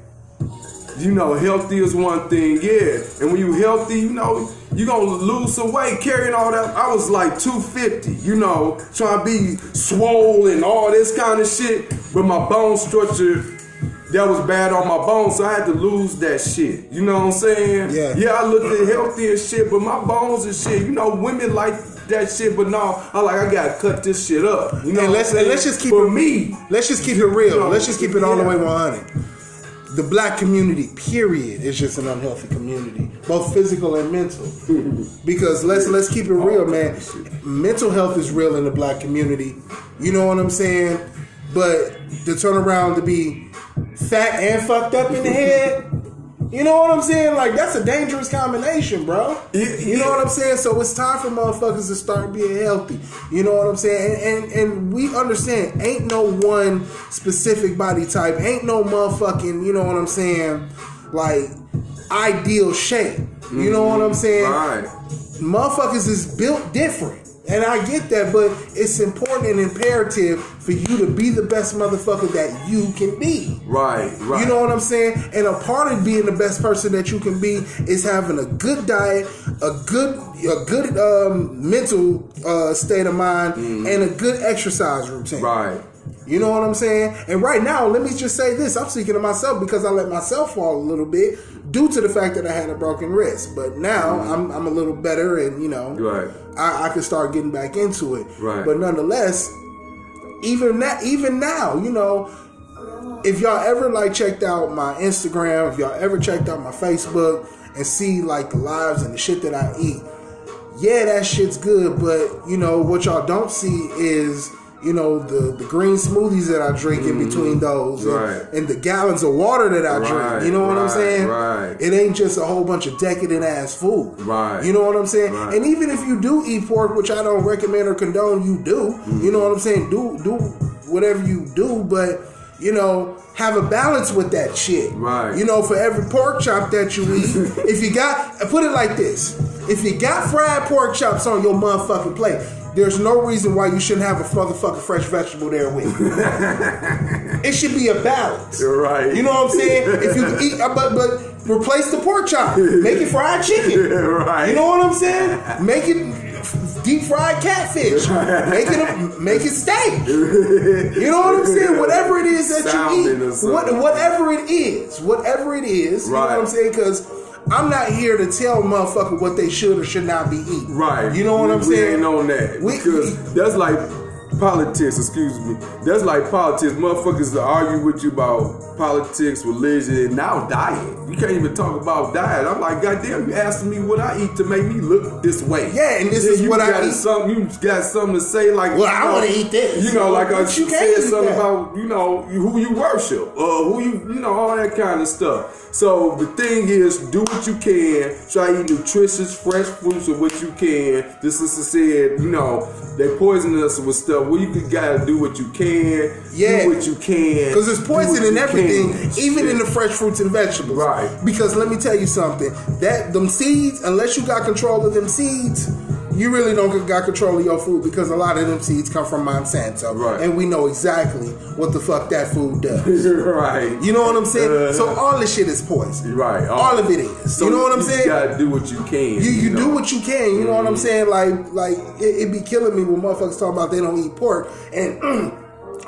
You know, healthy is one thing, yeah. And when you healthy, you know, you gonna lose some weight carrying all that. I was like 250, you know, trying to be swole and all this kind of shit. But my bone structure, that was bad on my bones, so I had to lose that shit. You know what I'm saying? Yeah. Yeah, I looked at healthy and shit, but my bones and shit, you know, women like that shit, but no, I like I gotta cut this shit up. You know, And let's I'm and let's just keep for it me. Let's just keep it real. No, let's just keep it all the yeah. way 100. The black community, period, is just an unhealthy community, both physical and mental. Because let's let's keep it real, man. Mental health is real in the black community. You know what I'm saying? But to turn around to be fat and fucked up in the head, you know what I'm saying? Like that's a dangerous combination, bro. Yeah, You know what I'm saying? So it's time for motherfuckers to start being healthy. You know what I'm saying? And, and and we understand, ain't no one specific body type, ain't no motherfucking, you know what I'm saying, like ideal shape. You know what I'm mm-hmm. saying? Right. Motherfuckers is built different. And I get that, but it's important and imperative for you to be the best motherfucker that you can be. Right, right. You know what I'm saying? And a part of being the best person that you can be is having a good diet, a good a good um, mental uh, state of mind, and a good exercise routine. Mm. Right. You know what I'm saying? And right now, let me just say this: I'm speaking to myself because I let myself fall a little bit due to the fact that I had a broken wrist. But now mm-hmm. I'm, I'm a little better, and you know, Right. I, I can start getting back into it. Right. But nonetheless, even that, even now, you know, if y'all ever like checked out my Instagram, if y'all ever checked out my Facebook and see like the lives and the shit that I eat, yeah, that shit's good. But you know what y'all don't see is you know the the green smoothies that I drink in between those, and- Mm-hmm. Right. and, the gallons of water that I Right, drink. You know what I'm saying? right. It ain't just a whole bunch of decadent ass food. Right. You know what I'm saying? Right. And even if you do eat pork, which I don't recommend or condone, you do. You know what I'm saying? Do do whatever you do, but you know, have a balance with that shit. Right. You know, for every pork chop that you eat, if you got put it like this. If you got fried pork chops on your motherfucking plate, there's no reason why you shouldn't have a motherfucking fresh vegetable there with you. it should be a balance. Right. You know what I'm saying? If you eat, uh, but but replace the pork chop, make it fried chicken. Right. You know what I'm saying? Make it deep fried catfish. Make it a, make it steak. You know what I'm saying? Whatever it is that Salmon you eat, what, whatever it is, whatever it is. You know what I'm saying? Because I'm not here to tell motherfucker what they should or should not be eating. Right. You know what we, I'm we saying? ain't on that. We- because that's like politics, excuse me. That's like politics. Motherfuckers to argue with you about politics, religion, and now diet. You can't even talk about diet. I'm like, goddamn, you asking me what I eat to make me look this way. Yeah, and this Then is you what I got eat. Something, you got something to say like, Well, I you know, wanna eat this. You know, like I you said something that. about, you know, who you worship, uh, who you, you know, all that kind of stuff. So the thing is, do what you can. Try to eat nutritious, fresh fruits of what you can. This is said, you know, they poison us with stuff. Well, you could gotta do what you can. Yeah. do what you can. Because there's poison in everything, can. even in the fresh fruits and vegetables. Right. Because let me tell you something. That them seeds, unless you got control of them seeds, you really don't got control of your food because a lot of them seeds come from Monsanto. Right. And we know exactly what the fuck that food does. right. You know what I'm saying? Uh, so all this shit is poison. Right. All of it is. So you know what I'm You saying? You gotta do what you can. You, you know? do what you can. You know what I'm saying? Like like it, it be killing me when motherfuckers talk about they don't eat pork, and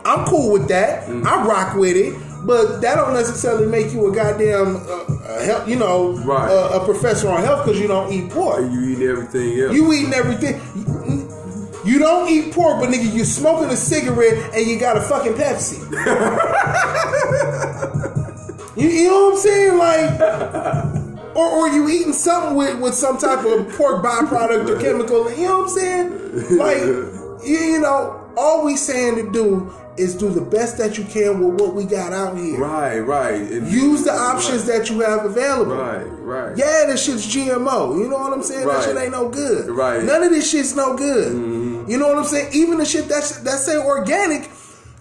I'm cool with that. I rock with it, but that don't necessarily make you a goddamn uh, health, you know, Right. a, a professor on health because you don't eat pork. You eat everything else. You eating everything. You, you don't eat pork, but nigga, you smoking a cigarette and you got a fucking Pepsi. you, you know what I'm saying? Like, or, or you eating something with, with some type of pork byproduct or chemical. You know what I'm saying? Like, you, you know, all we saying to do is do the best that you can with what we got out here. right, right. And- Use the options that you have available. Right, right. Yeah, this shit's GMO. You know what I'm saying? That Right. shit ain't no good. Right. None of this shit's no good. Mm-hmm. You know what I'm saying? Even the shit that's that say organic.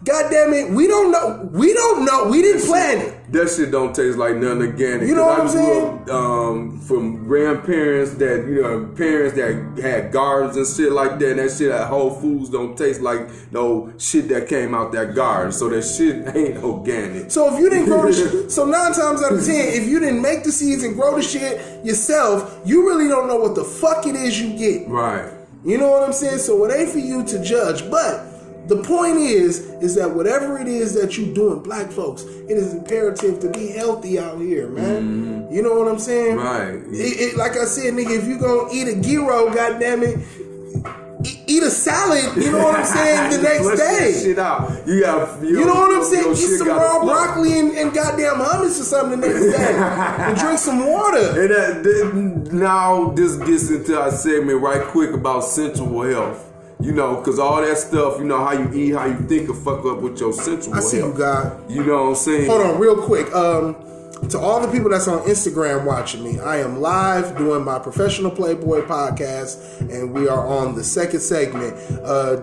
God damn it, we don't know. We don't know. We didn't plan it. That shit don't taste like nothing organic. You know what I'm saying? up, um, from grandparents that you know, parents that had gardens and shit like that. And that shit at Whole Foods don't taste like no shit that came out that garden. So that shit ain't organic. So if you didn't grow the shit, so nine times out of ten, if you didn't make the seeds and grow the shit yourself, you really don't know what the fuck it is you get. Right. You know what I'm saying? So it ain't for you to judge. But the point is, is that whatever it is that you're doing, black folks, it is imperative to be healthy out here, man. Mm-hmm. You know what I'm saying? Right. It, it, like I said, nigga, if you gonna eat a gyro, goddamn it, eat a salad. You know what I'm saying? The next day. shit out. You got. You know what I'm saying? Eat some raw broccoli and, and goddamn hummus or something the next day, and drink some water. And that, that- now this gets into our segment right quick about sensual health. You know, because all that stuff, you know, how you eat, how you think, will fuck up with your sensual I see you, health. God. You know what I'm saying? Hold on, real quick. Um, to all the people that's on Instagram watching me, I am live doing my professional Playboy podcast, and we are on the second segment. Uh,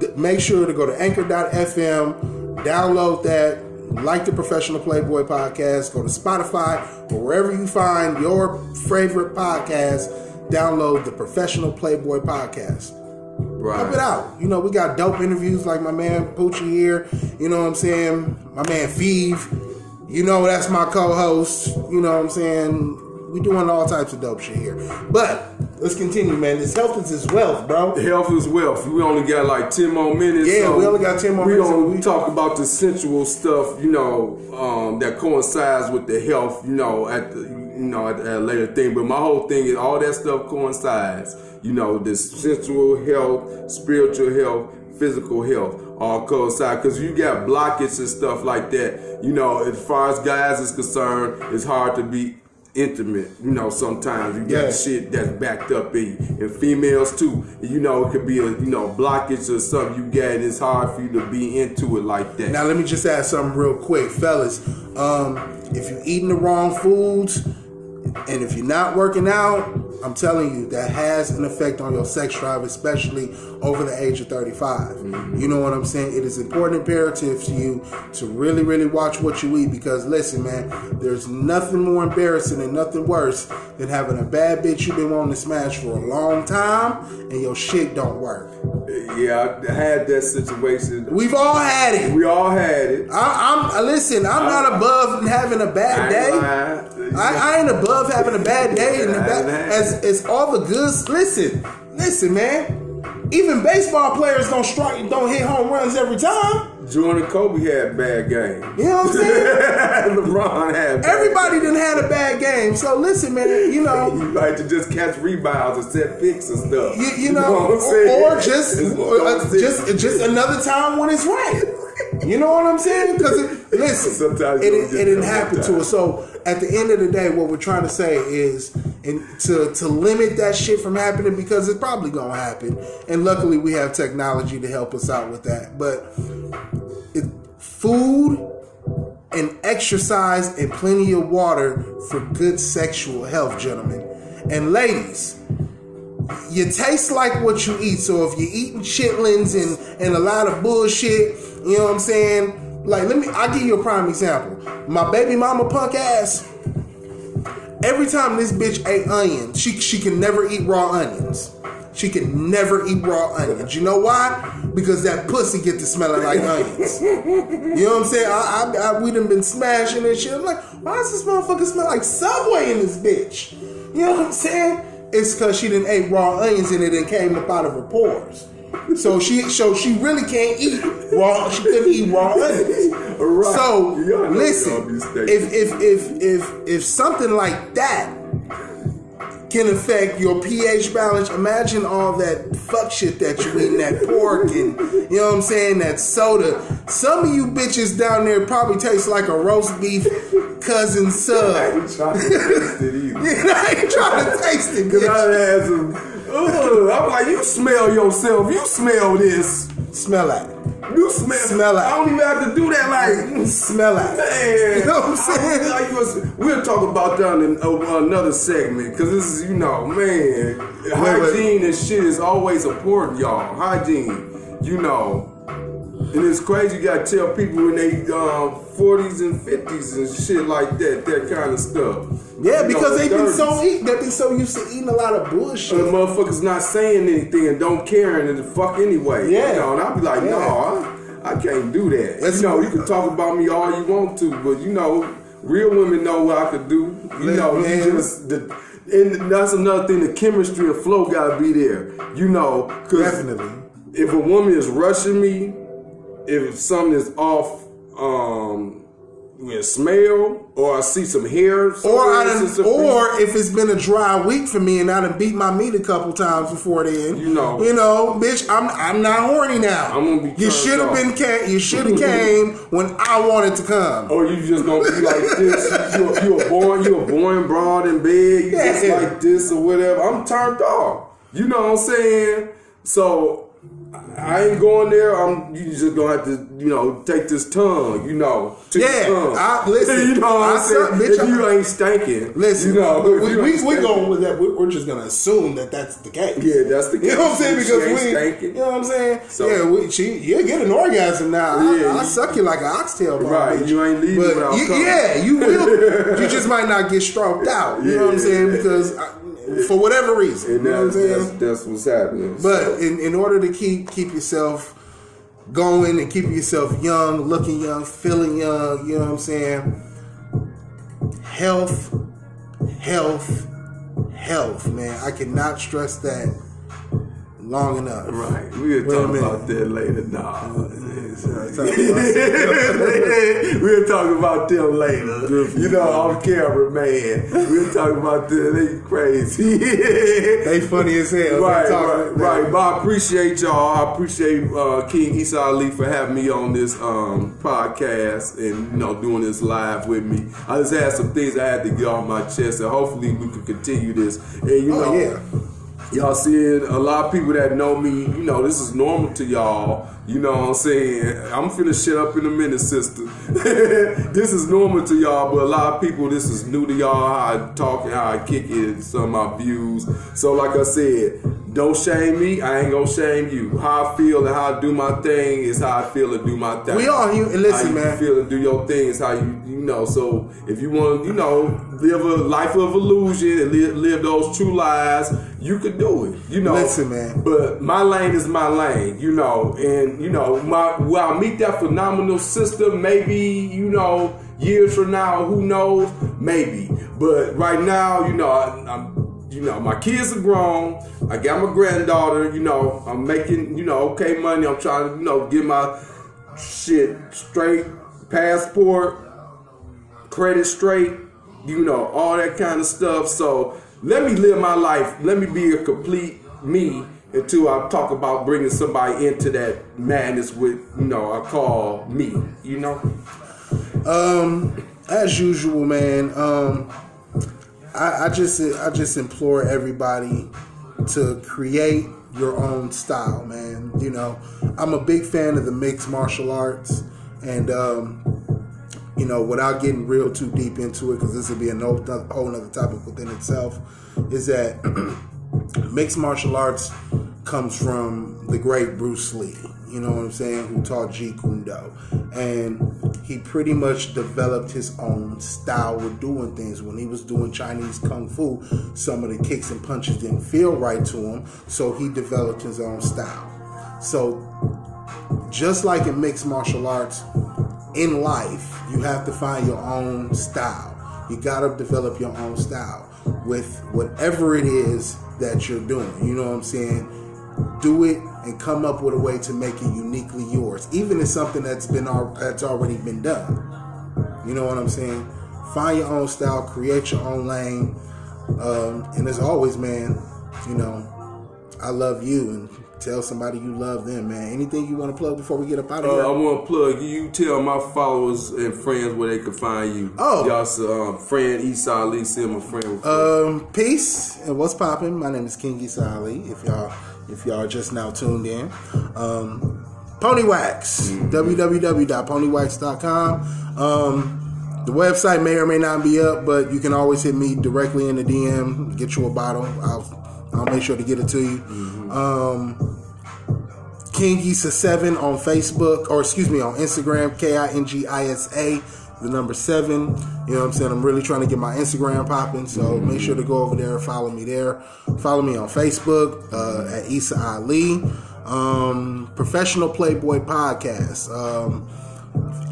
th- make sure to go to Anchor.fm, download that, like the professional Playboy podcast, go to Spotify or wherever you find your favorite podcast. Download the professional Playboy podcast. Right. Help it out. You know, we got dope interviews like my man Pucci here. You know what I'm saying? My man Feeve. You know, that's my co-host. You know what I'm saying? we doing all types of dope shit here. But let's continue, man. This health is his wealth, bro. Health is wealth. We only got like ten more minutes. Yeah, we only got 10 more we minutes, and we- talk about the sensual stuff, you know, um, that coincides with the health, you know, at the you know at, at a later thing. But my whole thing is all that stuff coincides. You know, the sensual health, spiritual health, physical health all coincide because you got blockage and stuff like that. You know, as far as guys is concerned, it's hard to be intimate. You know, sometimes you got Yeah. shit that's backed up in you. And females too. You know, it could be a you know blockage or something you got. And it's hard for you to be into it like that. Now let me just add something real quick, fellas. Um, if you're eating the wrong foods and if you're not working out, I'm telling you that has an effect on your sex drive, especially over the age of 35. Mm-hmm. You know what I'm saying? It is important imperative to you to really, really watch what you eat because listen, man, there's nothing more embarrassing and nothing worse than having a bad bitch you've been wanting to smash for a long time and your shit don't work. yeah, I had that situation. We've all had it. We all had it. I, I'm listen. I'm not above having a bad I day. lying. I, I ain't above having a bad day, and the I bad, as as all the goods. Listen, listen, man. Even baseball players don't strike, don't hit home runs every time. Jordan Kobe had bad game. You know what I'm saying? LeBron had bad Everybody done had a bad game. So listen, man. You know, You like to just catch rebounds and set picks and stuff. you, you know, what I'm saying? or, or just or, uh, just just another time when it's right. You know what I'm saying? Because listen, Sometimes it, it, it didn't happen to us. So at the end of the day, what we're trying to say is, and to to limit that shit from happening because it's probably gonna happen. And luckily, we have technology to help us out with that. But it, food and exercise and plenty of water for good sexual health, gentlemen and ladies you taste like what you eat. So if you're eating chitlins and, and a lot of bullshit, you know what I'm saying? Like, let me, I'll give you a prime example. My baby mama punk ass, every time this bitch ate onions, she, she can never eat raw onions. She can never eat raw onions. You know why? Because that pussy get to smelling like onions. You know what I'm saying? I, I, I, we done been smashing and shit. I'm like, why does this motherfucker smell like Subway in this bitch? You know what I'm saying? It's because she didn't ate raw onions and it done came up out of her pores. So she, so she really can't eat raw. She couldn't eat raw onions. Right. So Y'all know y'all be listen, if if if if if something like that can affect your pH balance. Imagine all that fuck shit that you eating, that pork and you know what I'm saying, that soda. Some of you bitches down there probably taste like a roast beef cousin I sub. ain't trying to taste it either. I ain't trying to taste it, Cause bitch. I had some. Ugh, I'm like, you smell yourself. You smell this. Smell at it. You smell. Smell it. I don't even have to do that. Like, Smell at it. man. You know what I'm saying? I- I was- we'll talk about that in uh, another segment because this is, you know, man, hygiene and shit is always important, y'all. Hygiene, you know. And it's crazy you gotta tell people in their um, 40s and 50s and shit like that, that kind of stuff. Yeah, because they've been 30s. so eat, they've been so used to eating a lot of bullshit. And the motherfuckers not saying anything and don't caring and the fuck anyway. Yeah. You know, and I'll be like, Yeah. no, I, I can't do that. That's- you know, you can talk about me all you want to, but you know, real women know what I could do. You Let- know, you man. just the and that's another thing. The chemistry and flow gotta be there. You know, cause Definitely. if a woman is rushing me, if something is off, um, with smell, or I see some hair, Or I done, it's just a- or if it's been a dry week for me and I done beat my meat a couple times before then, You know. you know, bitch, I'm I'm not horny now. I'm gonna be You should have been ca- you should have came when I wanted to come. Or you just gonna be like this. You you were born you were born broad in bed. You just like this or whatever. I'm turned off. You know what I'm saying? So I ain't going there. I'm you just gonna have to you know take this tongue. You know, to Yeah. I- listen, you know what I I'm saying? bitch, if you ain't stinking, Listen, you know, we we, we, we going with that. We're just gonna assume that that's the case. Yeah, that's the case. You know what I'm saying? Because we, stinking. you know what I'm saying? So- yeah, we, she, you get an orgasm now. Yeah, I, I suck you like an oxtail. Right, bitch. you ain't leaving But you- Yeah, you will. you just might not get stroked out. You know what I'm saying? Because I, for whatever reason, And you know what I'm that's, saying? that's, that's what's happening. But in, in order to keep keep yourself going and keep yourself young, looking young, feeling young, you know what I'm saying? Health, health, health, man. I cannot stress that long enough. Right. We'll talk about that later. Nah. we'll talk about them later. You know, on camera, man. We'll talk about them. They crazy. They funny as hell. Right, right, right. But I appreciate y'all. I appreciate uh, King Issa Ali for having me on this um, podcast and you know doing this live with me. I just had some things I had to get off my chest, and hopefully we can continue this. And you Oh know, yeah. Y'all seeing a lot of people that know me, you know, this is normal to y'all. You know what I'm saying? I'm finna shut up in a minute, sister. this is normal to y'all, but a lot of people, this is new to y'all, how I talk and how I kick it, some of my views. So, like I said, don't shame me. I ain't gonna shame you. How I feel and how I do my thing is how I feel and do my thing. We all human. Listen, how you man. feel and do your thing is how you, you know. So, if you want, you know, live a life of illusion and live, live those true lives, you could do it. You know, Listen, man. but my lane is my lane, you know, and you know, my will I meet that phenomenal sister? Maybe you know, years from now, who knows? Maybe, but right now, you know, I, I'm, you know, my kids are grown. I got my granddaughter. You know, I'm making, you know, okay money. I'm trying to, you know, get my shit straight, passport, credit straight, you know, all that kind of stuff. So let me live my life. Let me be a complete me until I talk about bringing somebody into that madness with, you know, I call me, you know? Um, as usual, man. Um, I, I just I just implore everybody to create your own style, man. You know, I'm a big fan of the mixed martial arts, and um, you know, without getting real too deep into it, because this would be a whole other topic within itself, is that mixed martial arts comes from the great Bruce Lee. You know what I'm saying? Who taught Jeet Kune Do, and he pretty much developed his own style of doing things. When he was doing Chinese kung fu, some of the kicks and punches didn't feel right to him, so he developed his own style. So just like in mixed martial arts, in life, you have to find your own style. You got to develop your own style with whatever it is that you're doing. You know what I'm saying? Do it and come up with a way to make it uniquely yours, even if something that's been that's already been done. You know what I'm saying? Find your own style, create your own lane, um, and as always, man, you know, I love you and tell somebody you love them, man. Anything you want to plug before we get up out of Uh, here? I want to plug you. Tell my followers and friends where they can find you. Oh. Y'all, um, friend Issa Ali, send my friend. Um, peace and what's popping? My name is King Issa Ali. If y'all if y'all just now tuned in, um, Pony Wax, www.ponywax.com. Um, the website may or may not be up, but you can always hit me directly in the DM, get you a bottle. I'll I'll make sure to get it to you. Um, King Issa Seven on Facebook, or excuse me, on Instagram, K I N G I S A, the number seven. You know what I'm saying? I'm really trying to get my Instagram popping, so make sure to go over there and follow me there. Follow me on Facebook uh, at Issa Ali. Um, Professional Playboy Podcast, um,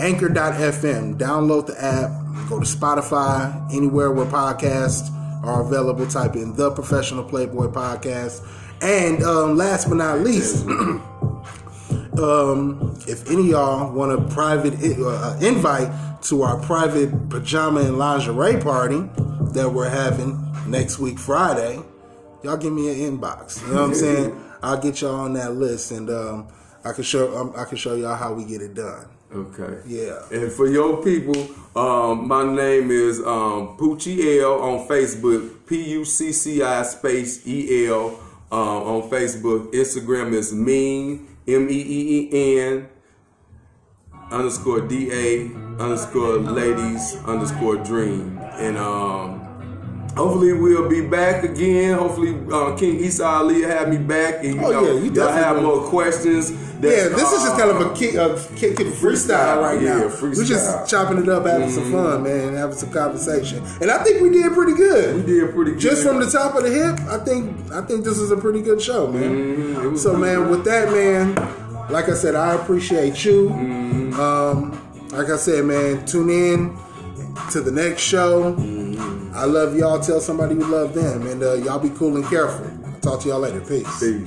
Anchor.fm. Download the app, go to Spotify, anywhere where podcasts are available. Type in the Professional Playboy Podcast. And um, last but not least, um, if any of y'all want a private uh, invite to our private pajama and lingerie party that we're having next week Friday, y'all give me an inbox. You know what I'm saying? I'll get y'all on that list, and um, I can show um, I can show y'all how we get it done. Okay. Yeah. And for your people, um, my name is um, Pucci El on Facebook. P U C C I space E L um, on Facebook. Instagram is mean M E E E N underscore D A underscore ladies underscore dream. And um, hopefully we'll be back again. Hopefully uh, King Issa Ali will have me back. And you Oh, know, yeah, you y'all have more questions. that, Yeah, this is just uh, kind of a kick, a kick, kick freestyle right Yeah, now. freestyle. We're just chopping it up, having some fun, man, having some conversation, and I think we did pretty good. We did pretty good. Just from the top of the hip, I think I think this is a pretty good show, man. Mm-hmm. So, man, with that, man, like I said, I appreciate you. Mm-hmm. Um, like I said, man, tune in to the next show. I love y'all. Tell somebody you love them, and uh, y'all be cool and careful. I talk to y'all later. Peace. Peace.